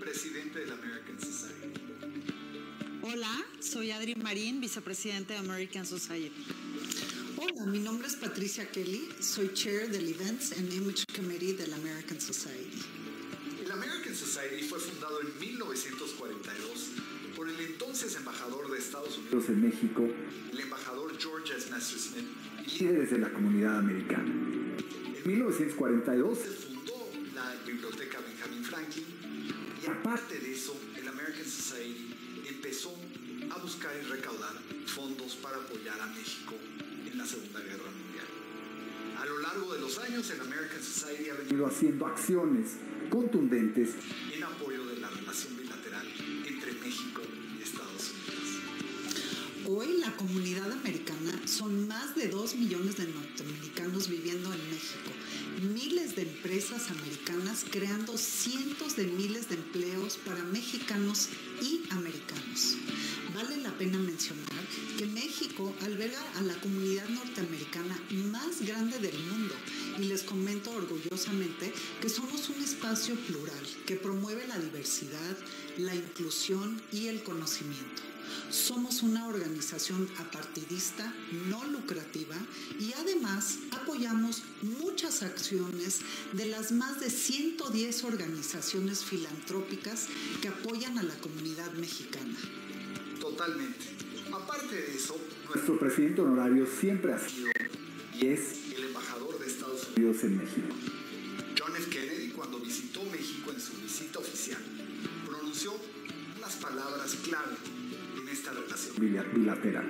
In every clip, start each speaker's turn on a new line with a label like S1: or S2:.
S1: presidente de la American Society.
S2: Hola, soy Adri Marín, vicepresidente de American Society.
S3: Hola, mi nombre es Patricia Kelly, soy chair del Events and Image Committee de la American Society.
S1: El American Society fue fundado en 1942 por el entonces embajador de Estados Unidos en México, el embajador George S. Messersmith, y líderes de la comunidad americana. En 1942 se fundó la Biblioteca Benjamin Franklin y aparte de eso, el American Society empezó a buscar y recaudar fondos para apoyar a México en la Segunda Guerra Mundial. A lo largo de los años, el American Society ha venido haciendo acciones contundentes en apoyo de la relación bilateral entre México y Estados Unidos.
S3: Hoy la comunidad americana son más de 2 millones de norteamericanos viviendo en México, miles de empresas americanas creando cientos de miles de empleos para mexicanos y americanos. Vale la pena mencionar que México alberga a la comunidad norteamericana más grande del mundo y les comento orgullosamente que somos un espacio plural que promueve la diversidad, la inclusión y el conocimiento. Somos una organización apartidista, no lucrativa y además apoyamos muchas acciones de las más de 110 organizaciones filantrópicas que apoyan a la comunidad mexicana.
S1: Totalmente. Aparte de eso, nuestro presidente honorario siempre ha sido y es el embajador de Estados Unidos en México. John F. Kennedy, cuando visitó México en su visita oficial, pronunció unas palabras clave esta relación bilateral.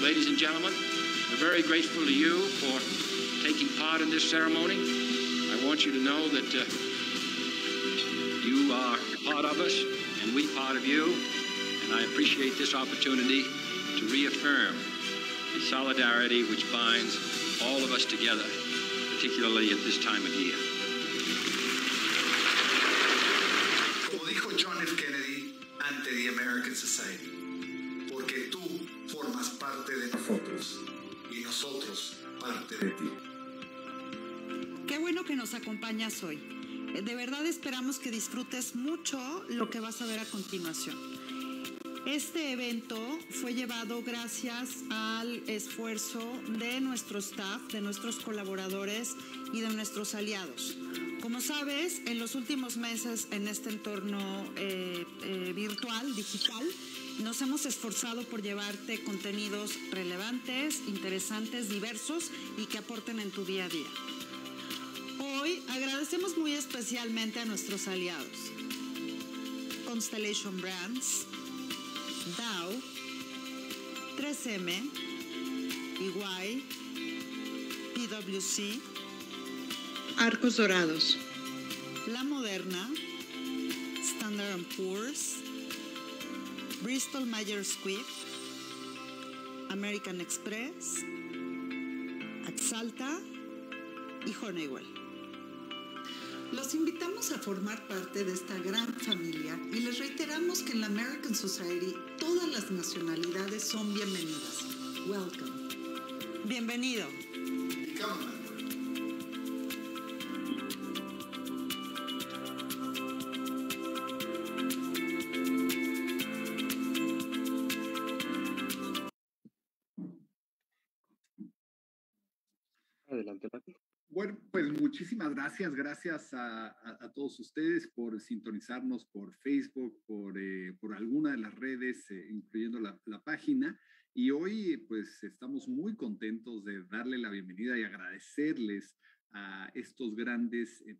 S4: Ladies and gentlemen, we're very grateful to you for taking part in this ceremony. I want you to know that uh, you are part of us and we part of you. And I appreciate this opportunity to reaffirm the solidarity which binds all of us together, particularly at this time of year.
S1: Ante the American Society, porque tú formas parte de nosotros y nosotros parte de ti.
S2: Qué bueno que nos acompañas hoy. Eh, De verdad esperamos que disfrutes mucho lo que vas a ver a continuación. Este evento fue llevado gracias al esfuerzo de nuestro staff, de nuestros colaboradores y de nuestros aliados. Como sabes, en los últimos meses en este entorno eh, eh, virtual, digital, nos hemos esforzado por llevarte contenidos relevantes, interesantes, diversos y que aporten en tu día a día. Hoy agradecemos muy especialmente a nuestros aliados. Constellation Brands, Dow, 3M, EY, PwC, Arcos Dorados, La Moderna, Standard Poor's, Bristol Myers Squibb, American Express, Axalta y Honeywell.
S3: Los invitamos a formar parte de esta gran familia y les reiteramos que en la American Society todas las nacionalidades son bienvenidas. Welcome.
S2: Bienvenido.
S5: Muchísimas gracias, gracias a, todos ustedes por sintonizarnos por Facebook, por, eh, por alguna de las redes, eh, incluyendo la, página. Y hoy pues estamos muy contentos de darle la bienvenida y agradecerles a estos grandes eh,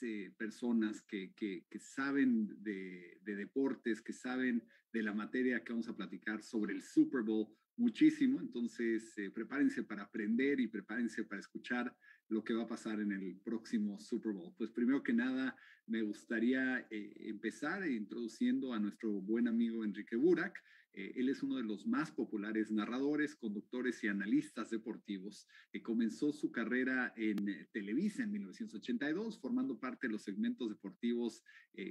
S5: eh, personas que, que- que saben de, de deportes, que saben de la materia que vamos a platicar sobre el Super Bowl muchísimo. Entonces, eh, prepárense para aprender y prepárense para escuchar lo que va a pasar en el próximo Super Bowl. Pues primero que nada, me gustaría eh, empezar introduciendo a nuestro buen amigo Enrique Burak. Eh, él es uno de los más populares narradores, conductores y analistas deportivos. Eh, comenzó su carrera en Televisa en 1982, formando parte de los segmentos deportivos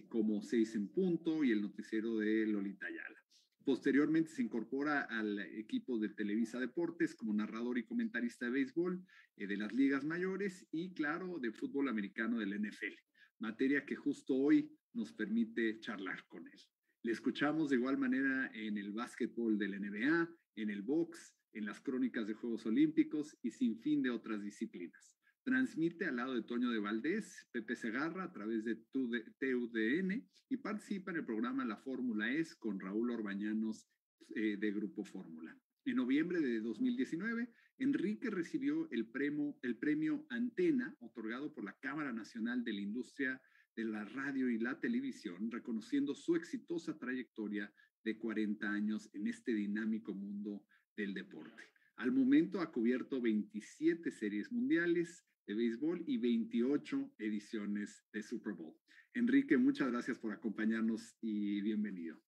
S5: como Seis en Punto y el noticiero de Lolita Ayala. Posteriormente se incorpora al equipo de Televisa Deportes como narrador y comentarista de béisbol eh, de las ligas mayores y, claro, de fútbol americano del NFL. materia que justo hoy nos permite charlar con él. Le escuchamos de igual manera en el básquetbol del NBA, en el box, en las crónicas de Juegos Olímpicos y sin fin de otras disciplinas. Transmite al lado de Toño de Valdés, Pepe Segarra a través de TUDN y participa en el programa La Fórmula Es con Raúl Orbañanos eh, de Grupo Fórmula. En noviembre de 2019, Enrique recibió el premio, el premio Antena, otorgado por la Cámara Nacional de la Industria de la Radio y la Televisión, reconociendo su exitosa trayectoria de 40 años en este dinámico mundo del deporte. Al momento ha cubierto 27 series mundiales de béisbol y 28 ediciones de Super Bowl. Enrique, muchas gracias por acompañarnos y bienvenido.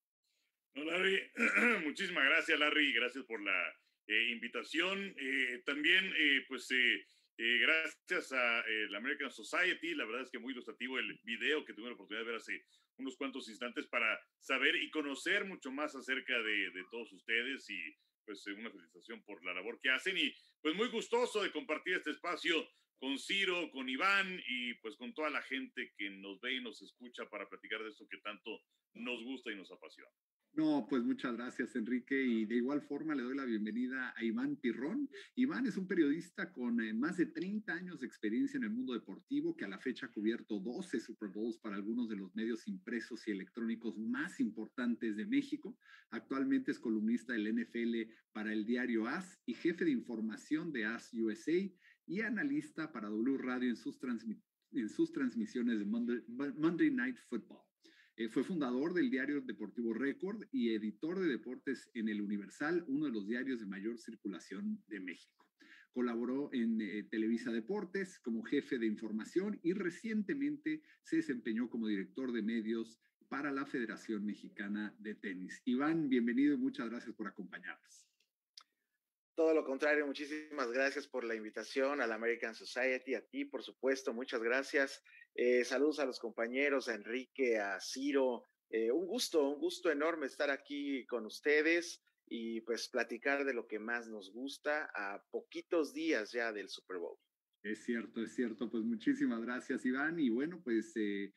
S6: No, Larry, muchísimas gracias, Larry, gracias por la eh, invitación. Eh, también, eh, pues, gracias a la American Society, la verdad es que muy ilustrativo el video que tuve la oportunidad de ver hace unos cuantos instantes para saber y conocer mucho más acerca de, de todos ustedes y pues una felicitación por la labor que hacen y pues muy gustoso de compartir este espacio con Ciro, con Iván y pues con toda la gente que nos ve y nos escucha para platicar de esto que tanto nos gusta y nos apasiona.
S5: No, pues muchas gracias, Enrique. Y de igual forma le doy la bienvenida a Iván Pirrón. Iván es un periodista con eh, más de 30 años de experiencia en el mundo deportivo, que a la fecha ha cubierto 12 Super Bowls para algunos de los medios impresos y electrónicos más importantes de México. Actualmente es columnista del NFL para el diario AS y jefe de información de AS USA y analista para W Radio en sus, en sus transmisiones de Monday Night Football. Eh, fue fundador del diario Deportivo Récord y editor de deportes en El Universal, uno de los diarios de mayor circulación de México. Colaboró en eh, Televisa Deportes como jefe de información y recientemente se desempeñó como director de medios para la Federación Mexicana de Tenis. Iván, bienvenido y muchas gracias por acompañarnos.
S7: Todo lo contrario, muchísimas gracias por la invitación a la American Society, a ti, por supuesto, muchas gracias. Eh, saludos a los compañeros, a Enrique, a Ciro. Eh, un gusto, un gusto enorme estar aquí con ustedes y pues platicar de lo que más nos gusta a poquitos días ya del Super Bowl.
S5: Es cierto, es cierto. Pues muchísimas gracias, Iván. Y bueno, pues eh,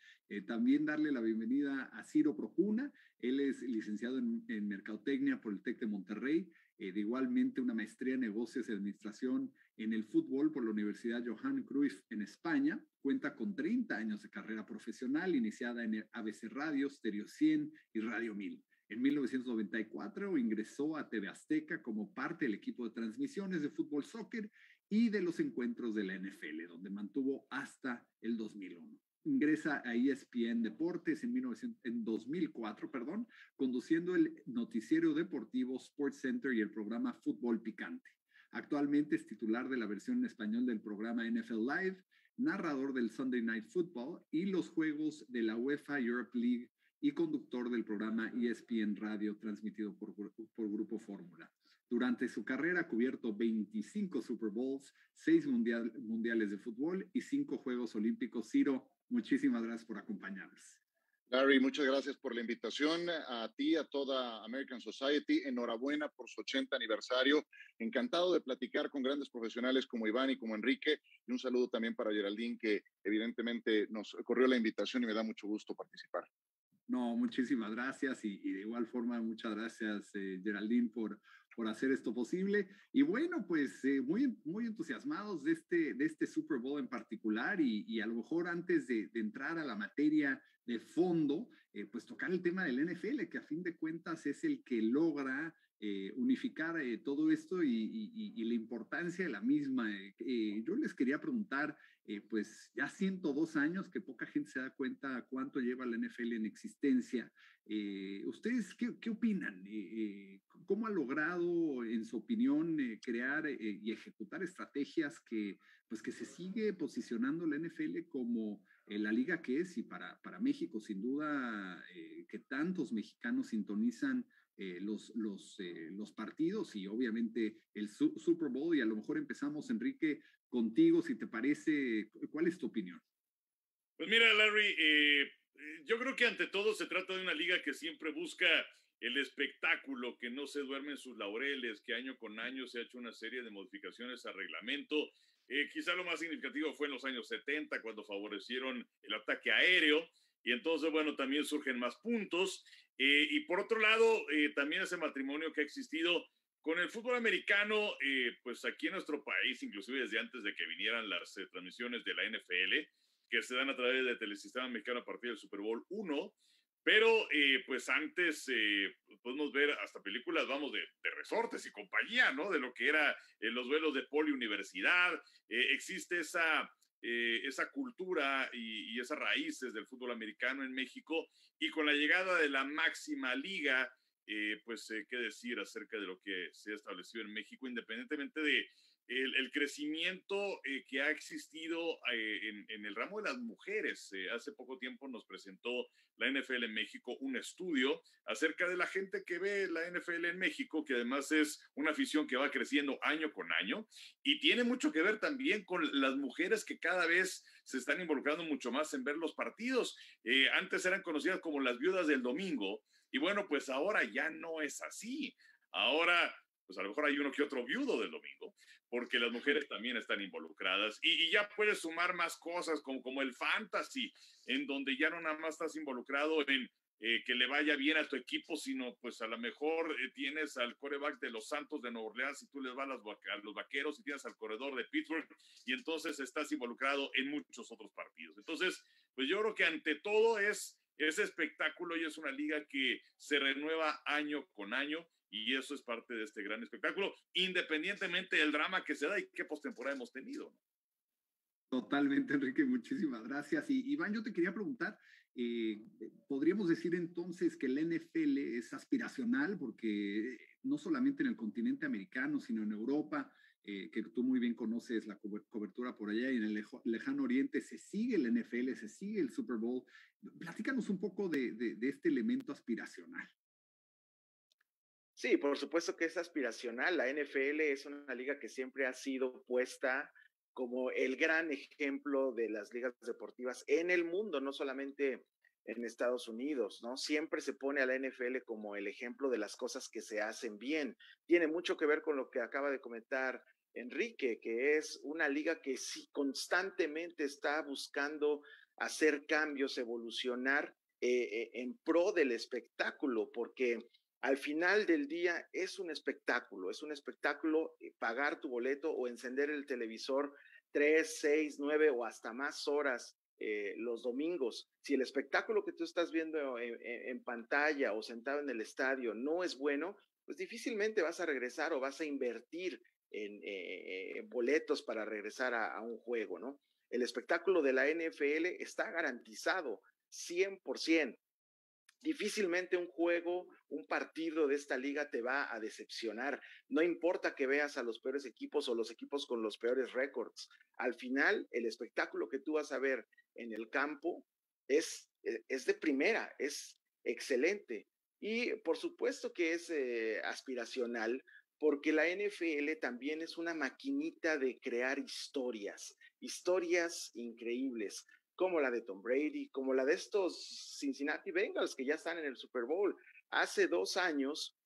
S5: también darle la bienvenida a Ciro Projuna. Él es licenciado en, en Mercadotecnia por el TEC de Monterrey eh, igualmente una maestría en negocios y administración en el fútbol por la Universidad Johan Cruyff en España. Cuenta con 30 años de carrera profesional iniciada en ABC Radio, Stereo 100 y Radio 1000. En 1994 ingresó a TV Azteca como parte del equipo de transmisiones de fútbol soccer y de los encuentros de la NFL, donde mantuvo hasta el 2001 ingresa a ESPN Deportes en, 1900, en 2004, perdón, conduciendo el noticiero deportivo Sports Center y el programa Fútbol Picante. Actualmente es titular de la versión en español del programa NFL Live, narrador del Sunday Night Football y los juegos de la UEFA Europe League y conductor del programa ESPN Radio transmitido por, por Grupo Fórmula. Durante su carrera ha cubierto 25 Super Bowls, 6 mundial, mundiales de fútbol y 5 Juegos Olímpicos. Ciro, Muchísimas gracias por acompañarnos.
S8: Larry, muchas gracias por la invitación. A ti, a toda American Society, enhorabuena por su 80 aniversario. Encantado de platicar con grandes profesionales como Iván y como Enrique. Y un saludo también para Geraldine, que evidentemente nos corrió la invitación y me da mucho gusto participar.
S5: No, muchísimas gracias y, de igual forma muchas gracias eh, Geraldine por, por hacer esto posible. Y bueno, pues eh, muy, muy entusiasmados de este, de este Super Bowl en particular y, y a lo mejor antes de, entrar a la materia de fondo, eh, pues tocar el tema del NFL, que a fin de cuentas es el que logra eh, unificar eh, todo esto y, y, y, la importancia de la misma. Yo les quería preguntar, pues ya 102 años que poca gente se da cuenta cuánto lleva la NFL en existencia. ¿Ustedes qué, qué opinan? ¿Cómo ha logrado, en su opinión, crear y ejecutar estrategias que, pues que se sigue posicionando la NFL como la liga que es y para, para México, sin duda, que tantos mexicanos sintonizan eh, los, los, eh, los partidos y obviamente el Super Bowl. Y a lo mejor empezamos, Enrique, contigo, si te parece, ¿cuál es tu opinión?
S6: Pues mira, Larry, eh, yo creo que ante todo se trata de una liga que siempre busca el espectáculo, que no se duermen sus laureles, que año con año se ha hecho una serie de modificaciones al reglamento. Eh, quizá lo más significativo fue en los años 70, cuando favorecieron el ataque aéreo, y entonces, bueno, también surgen más puntos. Eh, y por otro lado, eh, también ese matrimonio que ha existido con el fútbol americano, pues aquí en nuestro país, inclusive desde antes de que vinieran las transmisiones de la NFL, que se dan a través del Telesistema Mexicano a partir del Super Bowl 1, pero eh, pues antes eh, podemos ver hasta películas, vamos, de, resortes y compañía, ¿no? De lo que era eh, los vuelos de poliuniversidad. existe esa, esa cultura y, y, esas raíces del fútbol americano en México. Y con la llegada de la máxima liga, pues qué decir acerca de lo que se ha establecido en México, independientemente de el, crecimiento eh, que ha existido eh, en, el ramo de las mujeres. Eh, hace poco tiempo nos presentó la NFL en México un estudio acerca de la gente que ve la NFL en México, que además es una afición que va creciendo año con año y tiene mucho que ver también con las mujeres que cada vez se están involucrando mucho más en ver los partidos. antes eran conocidas como las viudas del domingo y bueno, pues ahora ya no es así. Ahora pues a lo mejor hay uno que otro viudo del domingo, porque las mujeres también están involucradas y, ya puedes sumar más cosas como, como el fantasy, en donde ya no nada más estás involucrado en eh, que le vaya bien a tu equipo, sino pues a lo mejor eh, tienes al coreback de los Santos de Nueva Orleans y tú les vas a los, vaqueros y tienes al corredor de Pittsburgh y entonces estás involucrado en muchos otros partidos. Entonces, pues yo creo que ante todo es ese espectáculo y es una liga que se renueva año con año y eso es parte de este gran espectáculo, independientemente del drama que se da y qué postemporada hemos tenido.
S5: Totalmente, Enrique, muchísimas gracias. Y Iván, yo te quería preguntar, eh, ¿podríamos decir entonces que el NFL es aspiracional? Porque no solamente en el continente americano, sino en Europa, eh, que tú muy bien conoces la cobertura por allá y en el lejano oriente se sigue el NFL, se sigue el Super Bowl. Platícanos un poco de, de este elemento aspiracional.
S7: Sí, por supuesto que es aspiracional. La NFL es una liga que siempre ha sido puesta como el gran ejemplo de las ligas deportivas en el mundo, no solamente en Estados Unidos, ¿no? Siempre se pone a la NFL como el ejemplo de las cosas que se hacen bien. Tiene mucho que ver con lo que acaba de comentar Enrique, que es una liga que sí constantemente está buscando hacer cambios, evolucionar eh, eh, en pro del espectáculo, porque al final del día es un espectáculo, es un espectáculo eh, pagar tu boleto o encender el televisor tres, seis, nueve o hasta más horas los domingos. Si el espectáculo que tú estás viendo en, pantalla o sentado en el estadio no es bueno, pues difícilmente vas a regresar o vas a invertir en eh, boletos para regresar a, a un juego, ¿no? El espectáculo de la NFL está garantizado 100% difícilmente un juego, un partido de esta liga te va a decepcionar. No importa que veas a los peores equipos o los equipos con los peores récords. Al final, el espectáculo que tú vas a ver en el campo es, e, es de primera, es excelente. Y por supuesto que es eh, aspiracional, porque la NFL también es una maquinita de crear historias, historias increíbles como la de Tom Brady, como la de estos Cincinnati Bengals que ya están en el Super Bowl. Hace dos años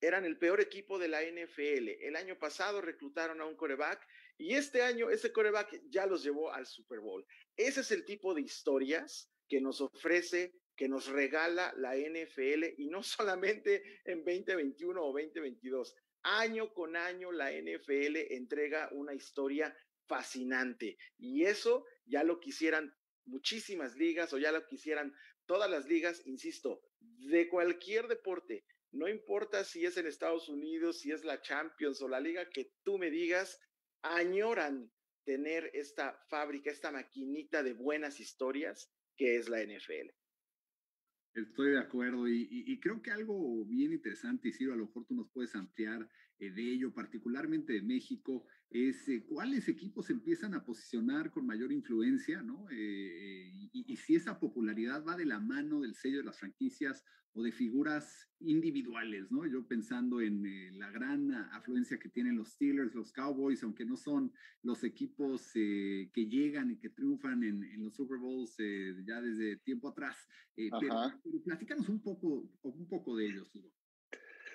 S7: eran el peor equipo de la NFL. El año pasado reclutaron a un coreback y este año ese coreback ya los llevó al Super Bowl. Ese es el tipo de historias que nos ofrece, que nos regala la NFL y no solamente en 2021 o 2022. Año con año la NFL entrega una historia fascinante. Y eso ya lo quisieran muchísimas ligas o ya lo quisieran todas las ligas, insisto, de cualquier deporte. No importa si es en Estados Unidos, si es la Champions o la liga que tú me digas, añoran tener esta fábrica, esta maquinita de buenas historias que es la NFL.
S5: Estoy de acuerdo y, creo que algo bien interesante, y si a lo mejor tú nos puedes ampliar de ello, particularmente de México, es eh, cuáles equipos empiezan a posicionar con mayor influencia, ¿no? Eh, y, si esa popularidad va de la mano del sello de las franquicias o de figuras individuales, ¿no? Yo pensando en eh, la gran afluencia que tienen los Steelers, los Cowboys, aunque no son los equipos eh, que llegan y que triunfan en, en los Super Bowls eh, ya desde tiempo atrás. Pero, pero, platícanos un poco, un poco de ellos, Hugo.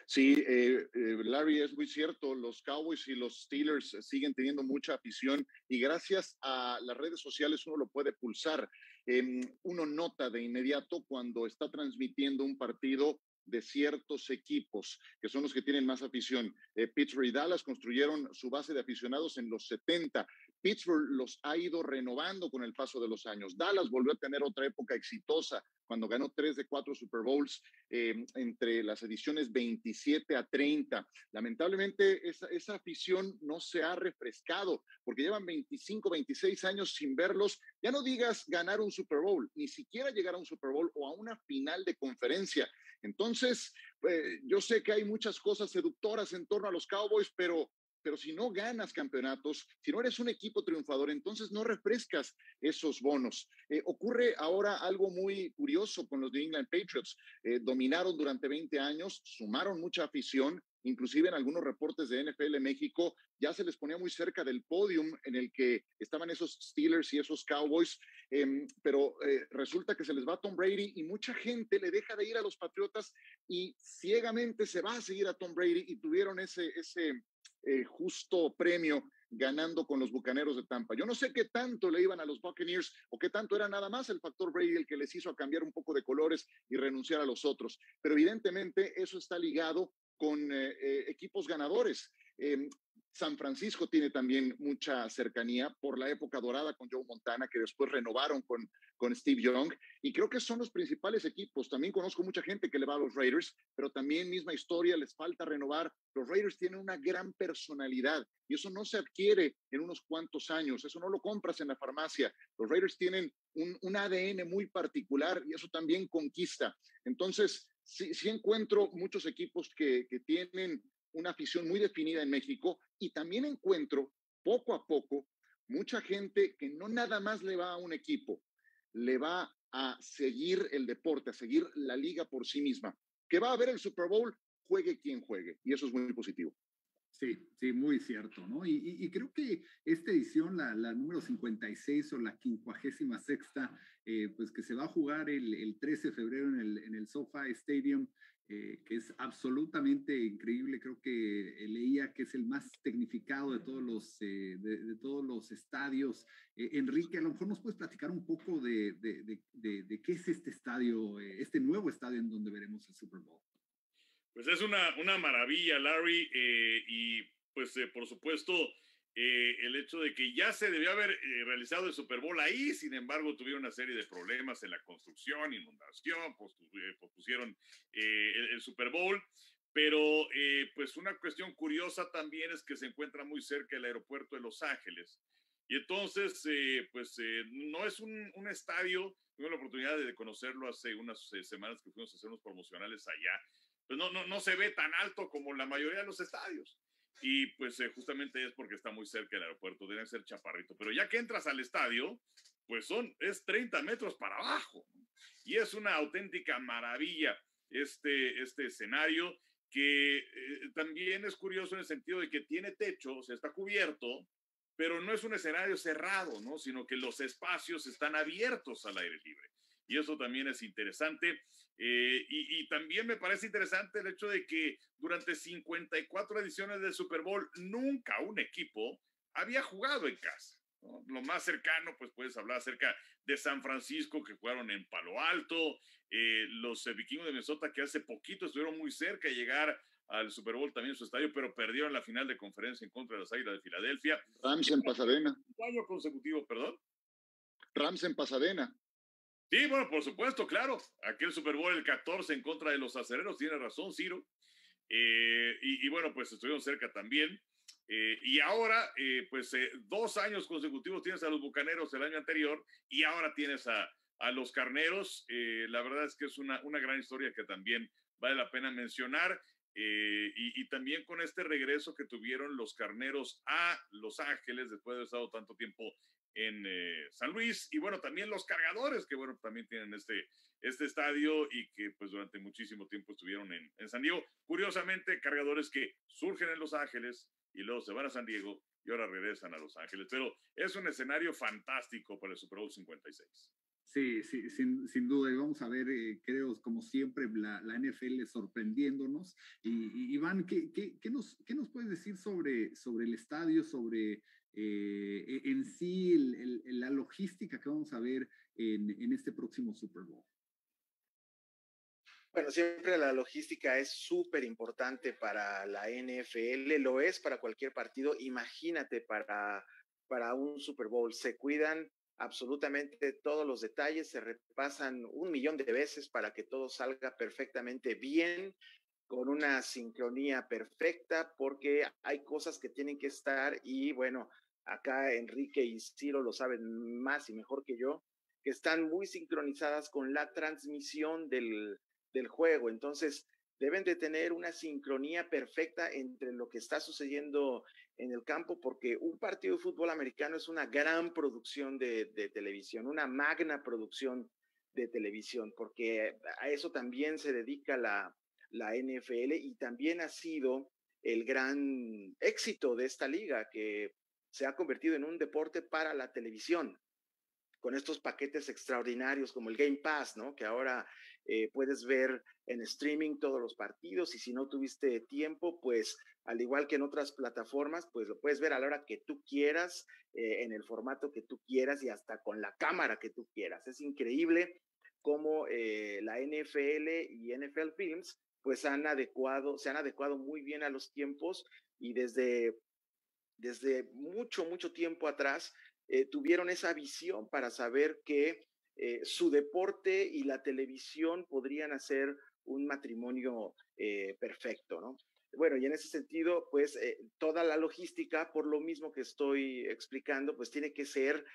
S8: Sí, eh, eh, Larry, es muy cierto. Los Cowboys y los Steelers siguen teniendo mucha afición y gracias a las redes sociales uno lo puede pulsar. Em, uno nota de inmediato cuando está transmitiendo un partido de ciertos equipos, que son los que tienen más afición. Eh, Pittsburgh y Dallas construyeron su base de aficionados en los 70. Pittsburgh los ha ido renovando con el paso de los años. Dallas volvió a tener otra época exitosa cuando ganó tres de cuatro Super Bowls eh, entre las ediciones 27 a 30. Lamentablemente esa, afición no se ha refrescado porque llevan 25, 26 años sin verlos. Ya no digas ganar un Super Bowl, ni siquiera llegar a un Super Bowl o a una final de conferencia. Entonces, eh, yo sé que hay muchas cosas seductoras en torno a los Cowboys, pero pero si no ganas campeonatos, si no eres un equipo triunfador, entonces no refrescas esos bonos. Eh, ocurre ahora algo muy curioso con los New England Patriots. Eh, dominaron durante 20 años, sumaron mucha afición, inclusive en algunos reportes de NFL México ya se les ponía muy cerca del podium en el que estaban esos Steelers y esos Cowboys, em, pero eh, resulta que se les va Tom Brady y mucha gente le deja de ir a los Patriotas y ciegamente se va a seguir a Tom Brady y tuvieron ese, ese eh, justo premio ganando con los Bucaneros de Tampa. Yo no sé qué tanto le iban a los Buccaneers o qué tanto era nada más el factor Brady el que les hizo cambiar un poco de colores y renunciar a los otros, pero evidentemente eso está ligado con eh, eh, equipos ganadores. Em, San Francisco tiene también mucha cercanía por la época dorada con Joe Montana, que después renovaron con, con Steve Young, y creo que son los principales equipos. También conozco mucha gente que le va a los Raiders, pero también misma historia, les falta renovar. Los Raiders tienen una gran personalidad y eso no se adquiere en unos cuantos años, eso no lo compras en la farmacia. Los Raiders tienen un, un ADN muy particular y eso también conquista. Entonces, sí, encuentro muchos equipos que, que tienen una afición muy definida en México y también encuentro poco a poco mucha gente que no nada más le va a un equipo, le va a seguir el deporte, a seguir la liga por sí misma. Que va a ver el Super Bowl, juegue quien juegue. Y eso es muy positivo.
S5: Sí, sí, muy cierto, ¿no? Y, creo que esta edición, la, número 56 o la 56 eh, pues que se va a jugar el, el 13 de febrero en el, en el SoFi Stadium, eh, que es absolutamente increíble. Creo que eh, leía que es el más tecnificado de todos los, eh, de, todos los estadios. Enrique, a lo mejor nos puedes platicar un poco de, de, qué es este estadio, este nuevo estadio en donde veremos el Super Bowl.
S6: Pues es una, una maravilla, Larry, y pues por supuesto eh, el hecho de que ya se debió haber eh, realizado el Super Bowl ahí, sin embargo tuvieron una serie de problemas en la construcción, inundación, eh, pospusieron el, el, Super Bowl, pero pues una cuestión curiosa también es que se encuentra muy cerca del aeropuerto de Los Ángeles. Y entonces, pues no es un, un, estadio, tuve la oportunidad de conocerlo hace unas semanas que fuimos a hacer unos promocionales allá, pues no, no, no se ve tan alto como la mayoría de los estadios. Y pues eh, justamente es porque está muy cerca del aeropuerto, debe ser chaparrito. Pero ya que entras al estadio, pues son, es 30 metros para abajo. Y es una auténtica maravilla este, este escenario que eh, también es curioso en el sentido de que tiene techo, o sea, está cubierto, pero no es un escenario cerrado, ¿no? Sino que los espacios están abiertos al aire libre. Y eso también es interesante. Eh, y, también me parece interesante el hecho de que durante 54 ediciones del Super Bowl nunca un equipo había jugado en casa. Lo más cercano, pues puedes hablar acerca de San Francisco que jugaron en Palo Alto, eh, los eh, vikingos de Minnesota que hace poquito estuvieron muy cerca de llegar al Super Bowl también en su estadio, pero perdieron la final de conferencia en contra de las Águilas de Filadelfia.
S8: Rams en Pasadena.
S6: Un año consecutivo, perdón.
S8: Rams en Pasadena.
S6: Sí, bueno, por supuesto, claro. Aquel Super Bowl el 14 en contra de los acereros, tiene razón, Ciro. Eh, y, bueno, pues estuvieron cerca también. Eh, y ahora, eh, pues dos años consecutivos tienes a los Bucaneros el año anterior y ahora tienes a, a los Carneros. la verdad es que es una, una gran historia que también vale la pena mencionar. Y, y, también con este regreso que tuvieron los Carneros a Los Ángeles después de haber estado tanto tiempo en eh, San Luis y bueno, también los cargadores que bueno, también tienen este, este estadio y que pues durante muchísimo tiempo estuvieron en, San Diego. Curiosamente, cargadores que surgen en Los Ángeles y luego se van a San Diego y ahora regresan a Los Ángeles. Pero es un escenario fantástico para el Super Bowl 56.
S5: Sí, sí, sin, duda. Y vamos a ver, eh, creo, como siempre, la, la NFL sorprendiéndonos. Y, Iván, ¿qué, qué, qué, nos, ¿qué nos puedes decir sobre, sobre el estadio, sobre eh, e, en sí el, el, la logística que vamos a ver en, en este próximo Super Bowl?
S7: Bueno, siempre la logística es súper importante para la NFL, lo es para cualquier partido. Imagínate para, para un Super Bowl. Se cuidan absolutamente todos los detalles, se repasan un millón de veces para que todo salga perfectamente bien, con una sincronía perfecta, porque hay cosas que tienen que estar y bueno, acá Enrique y Ciro lo saben más y mejor que yo, que están muy sincronizadas con la transmisión del, del juego. Entonces, deben de tener una sincronía perfecta entre lo que está sucediendo en el campo, porque un partido de fútbol americano es una gran producción de, televisión, una magna producción de televisión, porque a eso también se dedica la, la NFL y también ha sido el gran éxito de esta liga, que se ha convertido en un deporte para la televisión con estos paquetes extraordinarios como el Game Pass, ¿no? Que ahora eh, puedes ver en streaming todos los partidos y si no tuviste tiempo, pues al igual que en otras plataformas, pues lo puedes ver a la hora que tú quieras, eh, en el formato que tú quieras y hasta con la cámara que tú quieras. Es increíble cómo eh, la NFL y NFL Films pues han adecuado, se han adecuado muy bien a los tiempos y desde, desde mucho, mucho tiempo atrás tuvieron esa visión para saber que eh, su deporte y la televisión podrían hacer un matrimonio eh, perfecto, ¿no? Bueno, y en ese sentido, pues eh, toda la logística, por lo mismo que estoy explicando, pues tiene que ser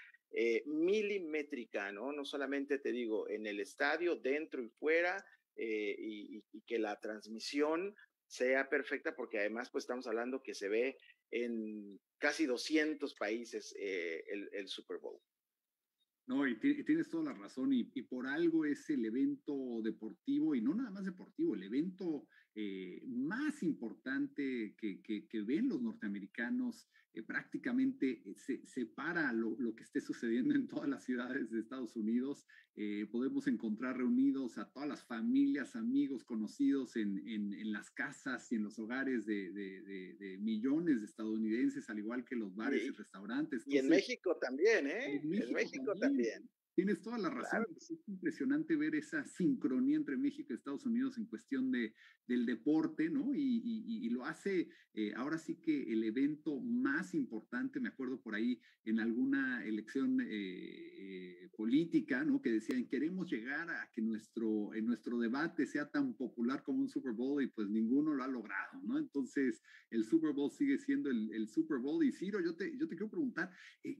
S7: milimétrica, ¿no? No solamente te digo en el estadio, dentro y fuera, y, que la transmisión sea perfecta, porque además, pues estamos hablando que se ve en casi 200 países el, el Super Bowl.
S5: No, y, tienes toda la razón, y, por algo es el evento deportivo, y no nada más deportivo, el evento eh, más importante que, que, ven los norteamericanos, eh, prácticamente eh, se separa lo, lo, que esté sucediendo en todas las ciudades de Estados Unidos. podemos encontrar reunidos a todas las familias, amigos, conocidos en, en, en las casas y en los hogares de, de, de, millones de estadounidenses, al igual que los bares y restaurantes.
S7: y en México también, ¿eh? En México, también.
S5: Tienes toda la razón. Es impresionante ver esa sincronía entre México y Estados Unidos en cuestión de, del deporte, ¿no? Y, y, lo hace eh, ahora sí que el evento más importante, me acuerdo por ahí en alguna elección eh, eh, política, ¿no? Que decían, queremos llegar a que nuestro, en nuestro debate sea tan popular como un Super Bowl y pues ninguno lo ha logrado, ¿no? Entonces, el Super Bowl sigue siendo el, el Super Bowl. Y Ciro, yo te, yo te quiero preguntar,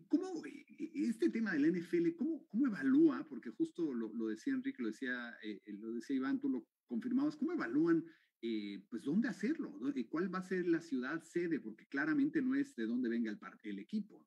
S5: ¿cómo este tema del NFL, cómo, cómo evalúa? Porque justo lo, decía Enrique, lo decía, lo decía Iván, tú lo confirmabas, ¿cómo evalúan eh, pues dónde hacerlo, cuál va a ser la ciudad sede, porque claramente no es de dónde venga el, equipo.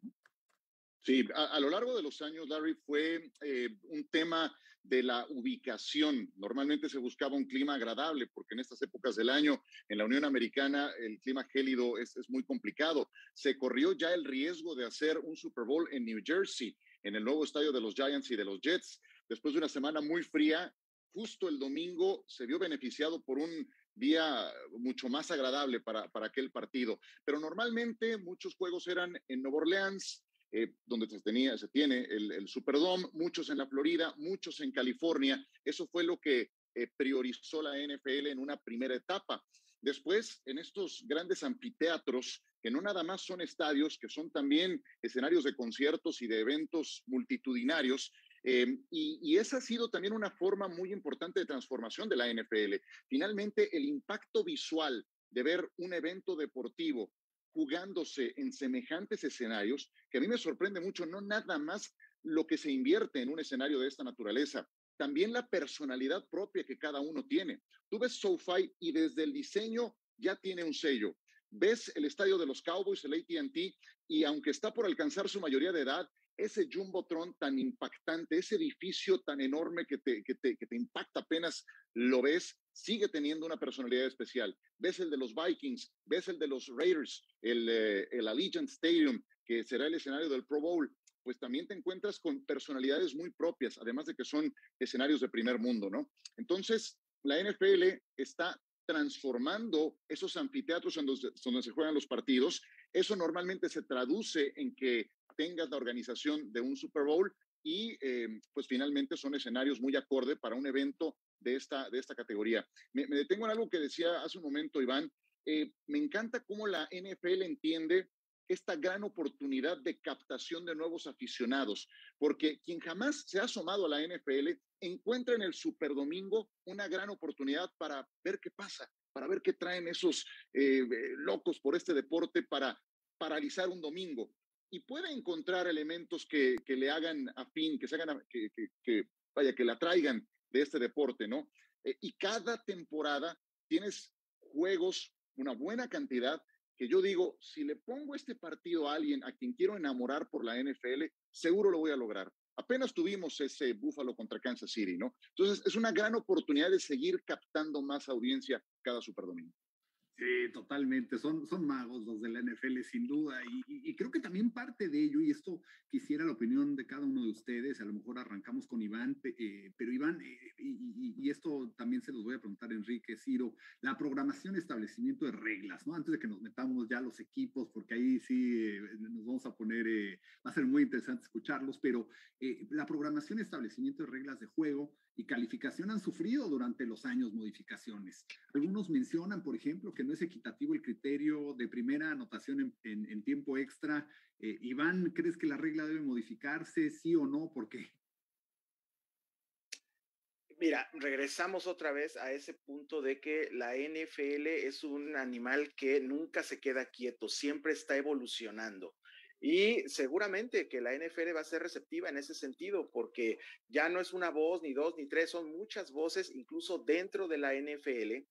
S8: Sí, a, lo largo de los años, Larry, fue eh, un tema de la ubicación. Normalmente se buscaba un clima agradable, porque en estas épocas del año, en la Unión Americana, el clima gélido es muy complicado. Se corrió ya el riesgo de hacer un Super Bowl en New Jersey, en el nuevo estadio de los Giants y de los Jets. Después de una semana muy fría, justo el domingo se vio beneficiado por un día mucho más agradable para, para aquel partido. Pero normalmente muchos juegos eran en Nueva Orleans, eh, donde se, tenía, se tiene el, Superdome, muchos en la Florida, muchos en California. Eso fue lo que eh, priorizó la NFL en una primera etapa. Después, en estos grandes anfiteatros, que no nada más son estadios, que son también escenarios de conciertos y de eventos multitudinarios, Em, y, esa ha sido también una forma muy importante de transformación de la NFL. Finalmente, el impacto visual de ver un evento deportivo jugándose en semejantes escenarios, que a mí me sorprende mucho, no nada más lo que se invierte en un escenario de esta naturaleza, también la personalidad propia que cada uno tiene. Tú ves SoFi y desde el diseño ya tiene un sello. Ves el estadio de los Cowboys, el ATT, y aunque está por alcanzar su mayoría de edad, ese Jumbotron tan impactante, ese edificio tan enorme que te, que te, que te impacta apenas lo ves, sigue teniendo una personalidad especial. Ves el de los Vikings, ves el de los Raiders, el, eh, el Allegiant Stadium, que será el escenario del Pro Bowl, pues también te encuentras con personalidades muy propias, además de que son escenarios de primer mundo, ¿no? Entonces, la NFL está transformando esos anfiteatros donde, donde se juegan los partidos. Eso normalmente se traduce en que tengas la organización de un Super Bowl y eh, pues finalmente son escenarios muy acorde para un evento de esta, de esta categoría. Me, detengo en algo que decía hace un momento Iván. Eh, me encanta cómo la NFL entiende esta gran oportunidad de captación de nuevos aficionados, porque quien jamás se ha asomado a la NFL encuentra en el Super Domingo una gran oportunidad para ver qué pasa, para ver qué traen esos eh, locos por este deporte para paralizar un domingo. Y puede encontrar elementos que, le hagan afín, que se hagan, que, que, vaya, que la traigan de este deporte, ¿no? Eh, y cada temporada tienes juegos, una buena cantidad que yo digo, si le pongo este partido a alguien a quien quiero enamorar por la NFL, seguro lo voy a lograr. Apenas tuvimos ese Búfalo contra Kansas City, ¿no? Entonces es una gran oportunidad de seguir captando más audiencia cada Superdomingo.
S5: Sí, totalmente. Son, son magos los de la NFL, sin duda. Y, creo que también parte de ello, y esto quisiera la opinión de cada uno de ustedes, a lo mejor arrancamos con Iván, eh, pero Iván, eh, y, esto también se los voy a preguntar Enrique, Ciro, la programación, establecimiento de reglas, ¿no? Antes de que nos metamos ya los equipos, porque ahí sí eh, nos vamos a poner, va a ser muy interesante escucharlos, pero la programación, establecimiento de reglas de juego, y calificación han sufrido durante los años modificaciones. Algunos mencionan, por ejemplo, que no es equitativo el criterio de primera anotación en, tiempo extra. Eh, Iván, ¿crees que la regla debe modificarse, sí o no? ¿Por qué?
S7: Mira, regresamos otra vez a ese punto de que la NFL es un animal que nunca se queda quieto, siempre está evolucionando. Y seguramente que la NFL va a ser receptiva en ese sentido, porque ya no es una voz, ni dos, ni tres, son muchas voces, incluso dentro de la NFL,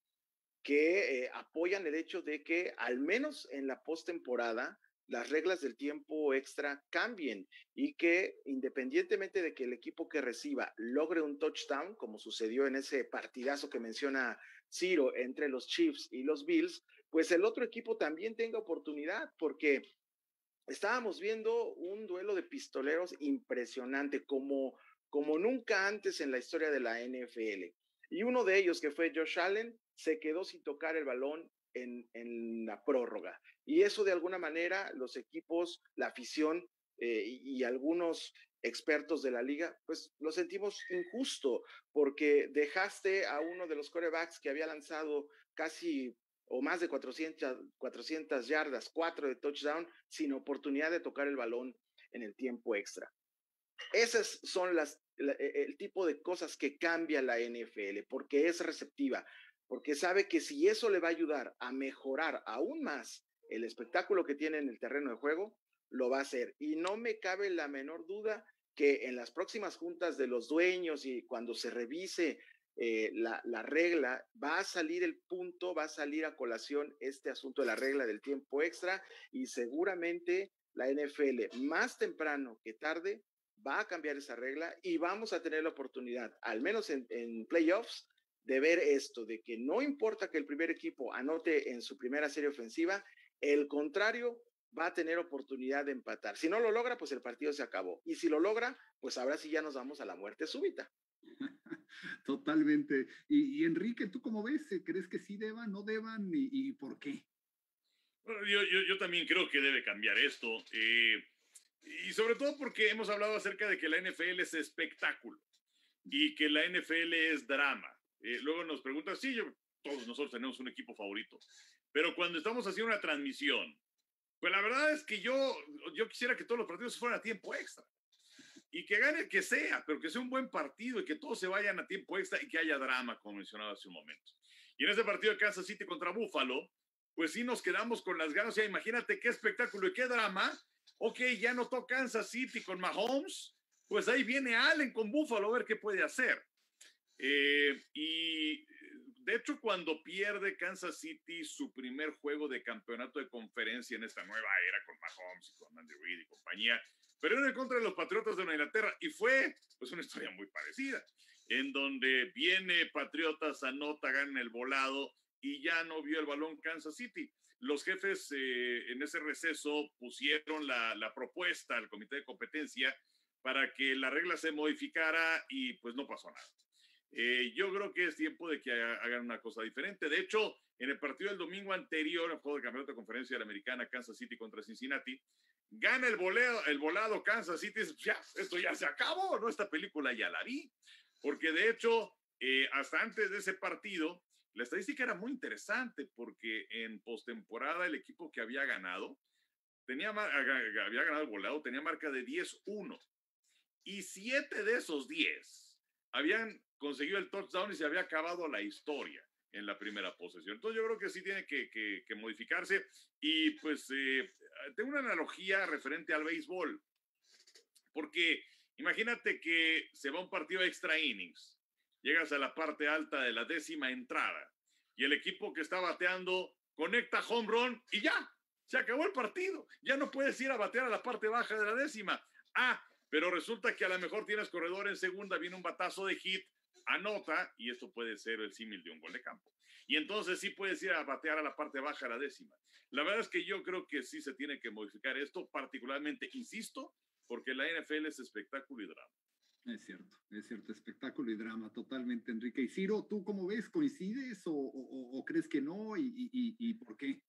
S7: que eh, apoyan el hecho de que al menos en la postemporada las reglas del tiempo extra cambien y que independientemente de que el equipo que reciba logre un touchdown, como sucedió en ese partidazo que menciona Ciro entre los Chiefs y los Bills, pues el otro equipo también tenga oportunidad, porque estábamos viendo un duelo de pistoleros impresionante, como, como nunca antes en la historia de la NFL. Y uno de ellos, que fue Josh Allen, se quedó sin tocar el balón en, en la prórroga. Y eso de alguna manera los equipos, la afición eh, y, y, algunos expertos de la liga, pues lo sentimos injusto porque dejaste a uno de los corebacks que había lanzado casi o más de 400, 400 yardas, cuatro de touchdown, sin oportunidad de tocar el balón en el tiempo extra. Esas son las, e, el tipo de cosas que cambia la NFL, porque es receptiva, porque sabe que si eso le va a ayudar a mejorar aún más el espectáculo que tiene en el terreno de juego, lo va a hacer. Y no me cabe la menor duda que en las próximas juntas de los dueños y cuando se revise eh, la, la, regla, va a salir el punto, va a salir a colación este asunto de la regla del tiempo extra y seguramente la NFL más temprano que tarde va a cambiar esa regla y vamos a tener la oportunidad, al menos en, en playoffs, de ver esto, de que no importa que el primer equipo anote en su primera serie ofensiva, el contrario va a tener oportunidad de empatar. Si no lo logra, pues el partido se acabó. Y si lo logra, pues ahora sí ya nos vamos a la muerte súbita.
S5: Totalmente. Y, Enrique, ¿tú cómo ves? ¿Crees que sí deban, no deban y, por qué?
S6: yo, también creo que debe cambiar esto. Eh, y sobre todo porque hemos hablado acerca de que la NFL es espectáculo y que la NFL es drama. Eh, luego nos preguntan, sí, todos nosotros tenemos un equipo favorito, pero cuando estamos haciendo una transmisión, pues la verdad es que yo, yo quisiera que todos los partidos fueran a tiempo extra y que gane el que sea, pero que sea un buen partido y que todos se vayan a tiempo extra y que haya drama, como mencionaba hace un momento. Y en ese partido de Kansas City contra Buffalo, pues sí nos quedamos con las ganas. O sea, imagínate qué espectáculo y qué drama. Ok, ya no toca Kansas City con Mahomes, pues ahí viene Allen con Buffalo a ver qué puede hacer. Eh, y de hecho, cuando pierde Kansas City su primer juego de campeonato de conferencia en esta nueva era con Mahomes y con Andy Reid y compañía, pero en contra de los Patriotas de Inglaterra y fue pues una historia muy parecida, en donde viene Patriotas, anota, gana el volado y ya no vio el balón Kansas City. Los jefes eh, en ese receso pusieron la propuesta al comité de competencia para que la regla se modificara y pues no pasó nada. Eh, yo creo que es tiempo de que hagan una cosa diferente. De hecho, en el partido del domingo anterior, el juego de campeonato de conferencia de la americana, Kansas City contra Cincinnati, gana el, voleo, el volado Kansas City. Esto ya se acabó, ¿no? Esta película ya la vi. Porque de hecho, eh, hasta antes de ese partido, la estadística era muy interesante porque en postemporada el equipo que había ganado, tenía, había ganado el volado, tenía marca de 10-1. Y siete de esos 10 habían conseguido el touchdown y se había acabado la historia en la primera posesión. Entonces yo creo que sí tiene que, que, modificarse. Y pues eh, tengo una analogía referente al béisbol, porque imagínate que se va un partido extra innings, llegas a la parte alta de la décima entrada y el equipo que está bateando conecta home run y ya, se acabó el partido. Ya no puedes ir a batear a la parte baja de la décima. Ah, pero resulta que a lo mejor tienes corredor en segunda, viene un batazo de hit anota y esto puede ser el símil de un gol de campo. Y entonces sí puedes ir a batear a la parte baja, a la décima. La verdad es que yo creo que sí se tiene que modificar esto, particularmente, insisto, porque la NFL es espectáculo y drama.
S5: Es cierto, es cierto, espectáculo y drama, totalmente, Enrique. Y Ciro, ¿tú cómo ves? ¿Coincides o, crees que no? ¿Y, y, por qué?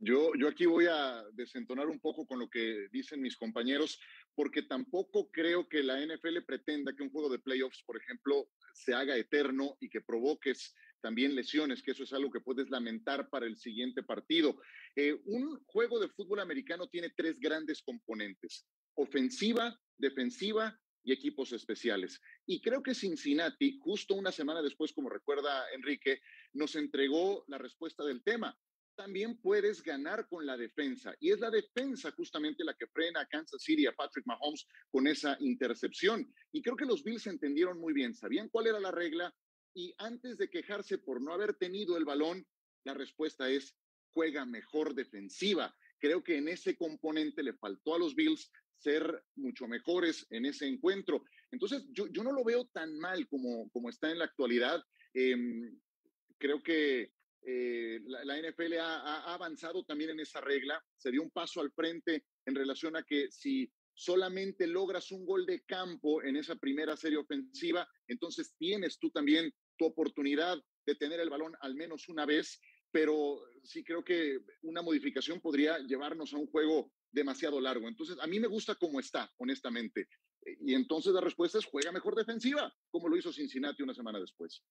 S8: Yo, yo aquí voy a desentonar un poco con lo que dicen mis compañeros, porque tampoco creo que la NFL pretenda que un juego de playoffs, por ejemplo, se haga eterno y que provoques también lesiones, que eso es algo que puedes lamentar para el siguiente partido. Eh, un juego de fútbol americano tiene tres grandes componentes, ofensiva, defensiva y equipos especiales. Y creo que Cincinnati, justo una semana después, como recuerda Enrique, nos entregó la respuesta del tema. También puedes ganar con la defensa. Y es la defensa justamente la que frena a Kansas City, a Patrick Mahomes con esa intercepción. Y creo que los Bills entendieron muy bien, sabían cuál era la regla, y antes de quejarse por no haber tenido el balón, la respuesta es juega mejor defensiva. Creo que en ese componente le faltó a los Bills ser mucho mejores en ese encuentro. Entonces, yo, yo no lo veo tan mal como, como está en la actualidad. Em, creo que eh, la, NFL ha, ha, avanzado también en esa regla, se dio un paso al frente en relación a que si solamente logras un gol de campo en esa primera serie ofensiva, entonces tienes tú también tu oportunidad de tener el balón al menos una vez, pero sí creo que una modificación podría llevarnos a un juego demasiado largo. Entonces, a mí me gusta cómo está, honestamente. Y entonces la respuesta es juega mejor defensiva, como lo hizo Cincinnati una semana después.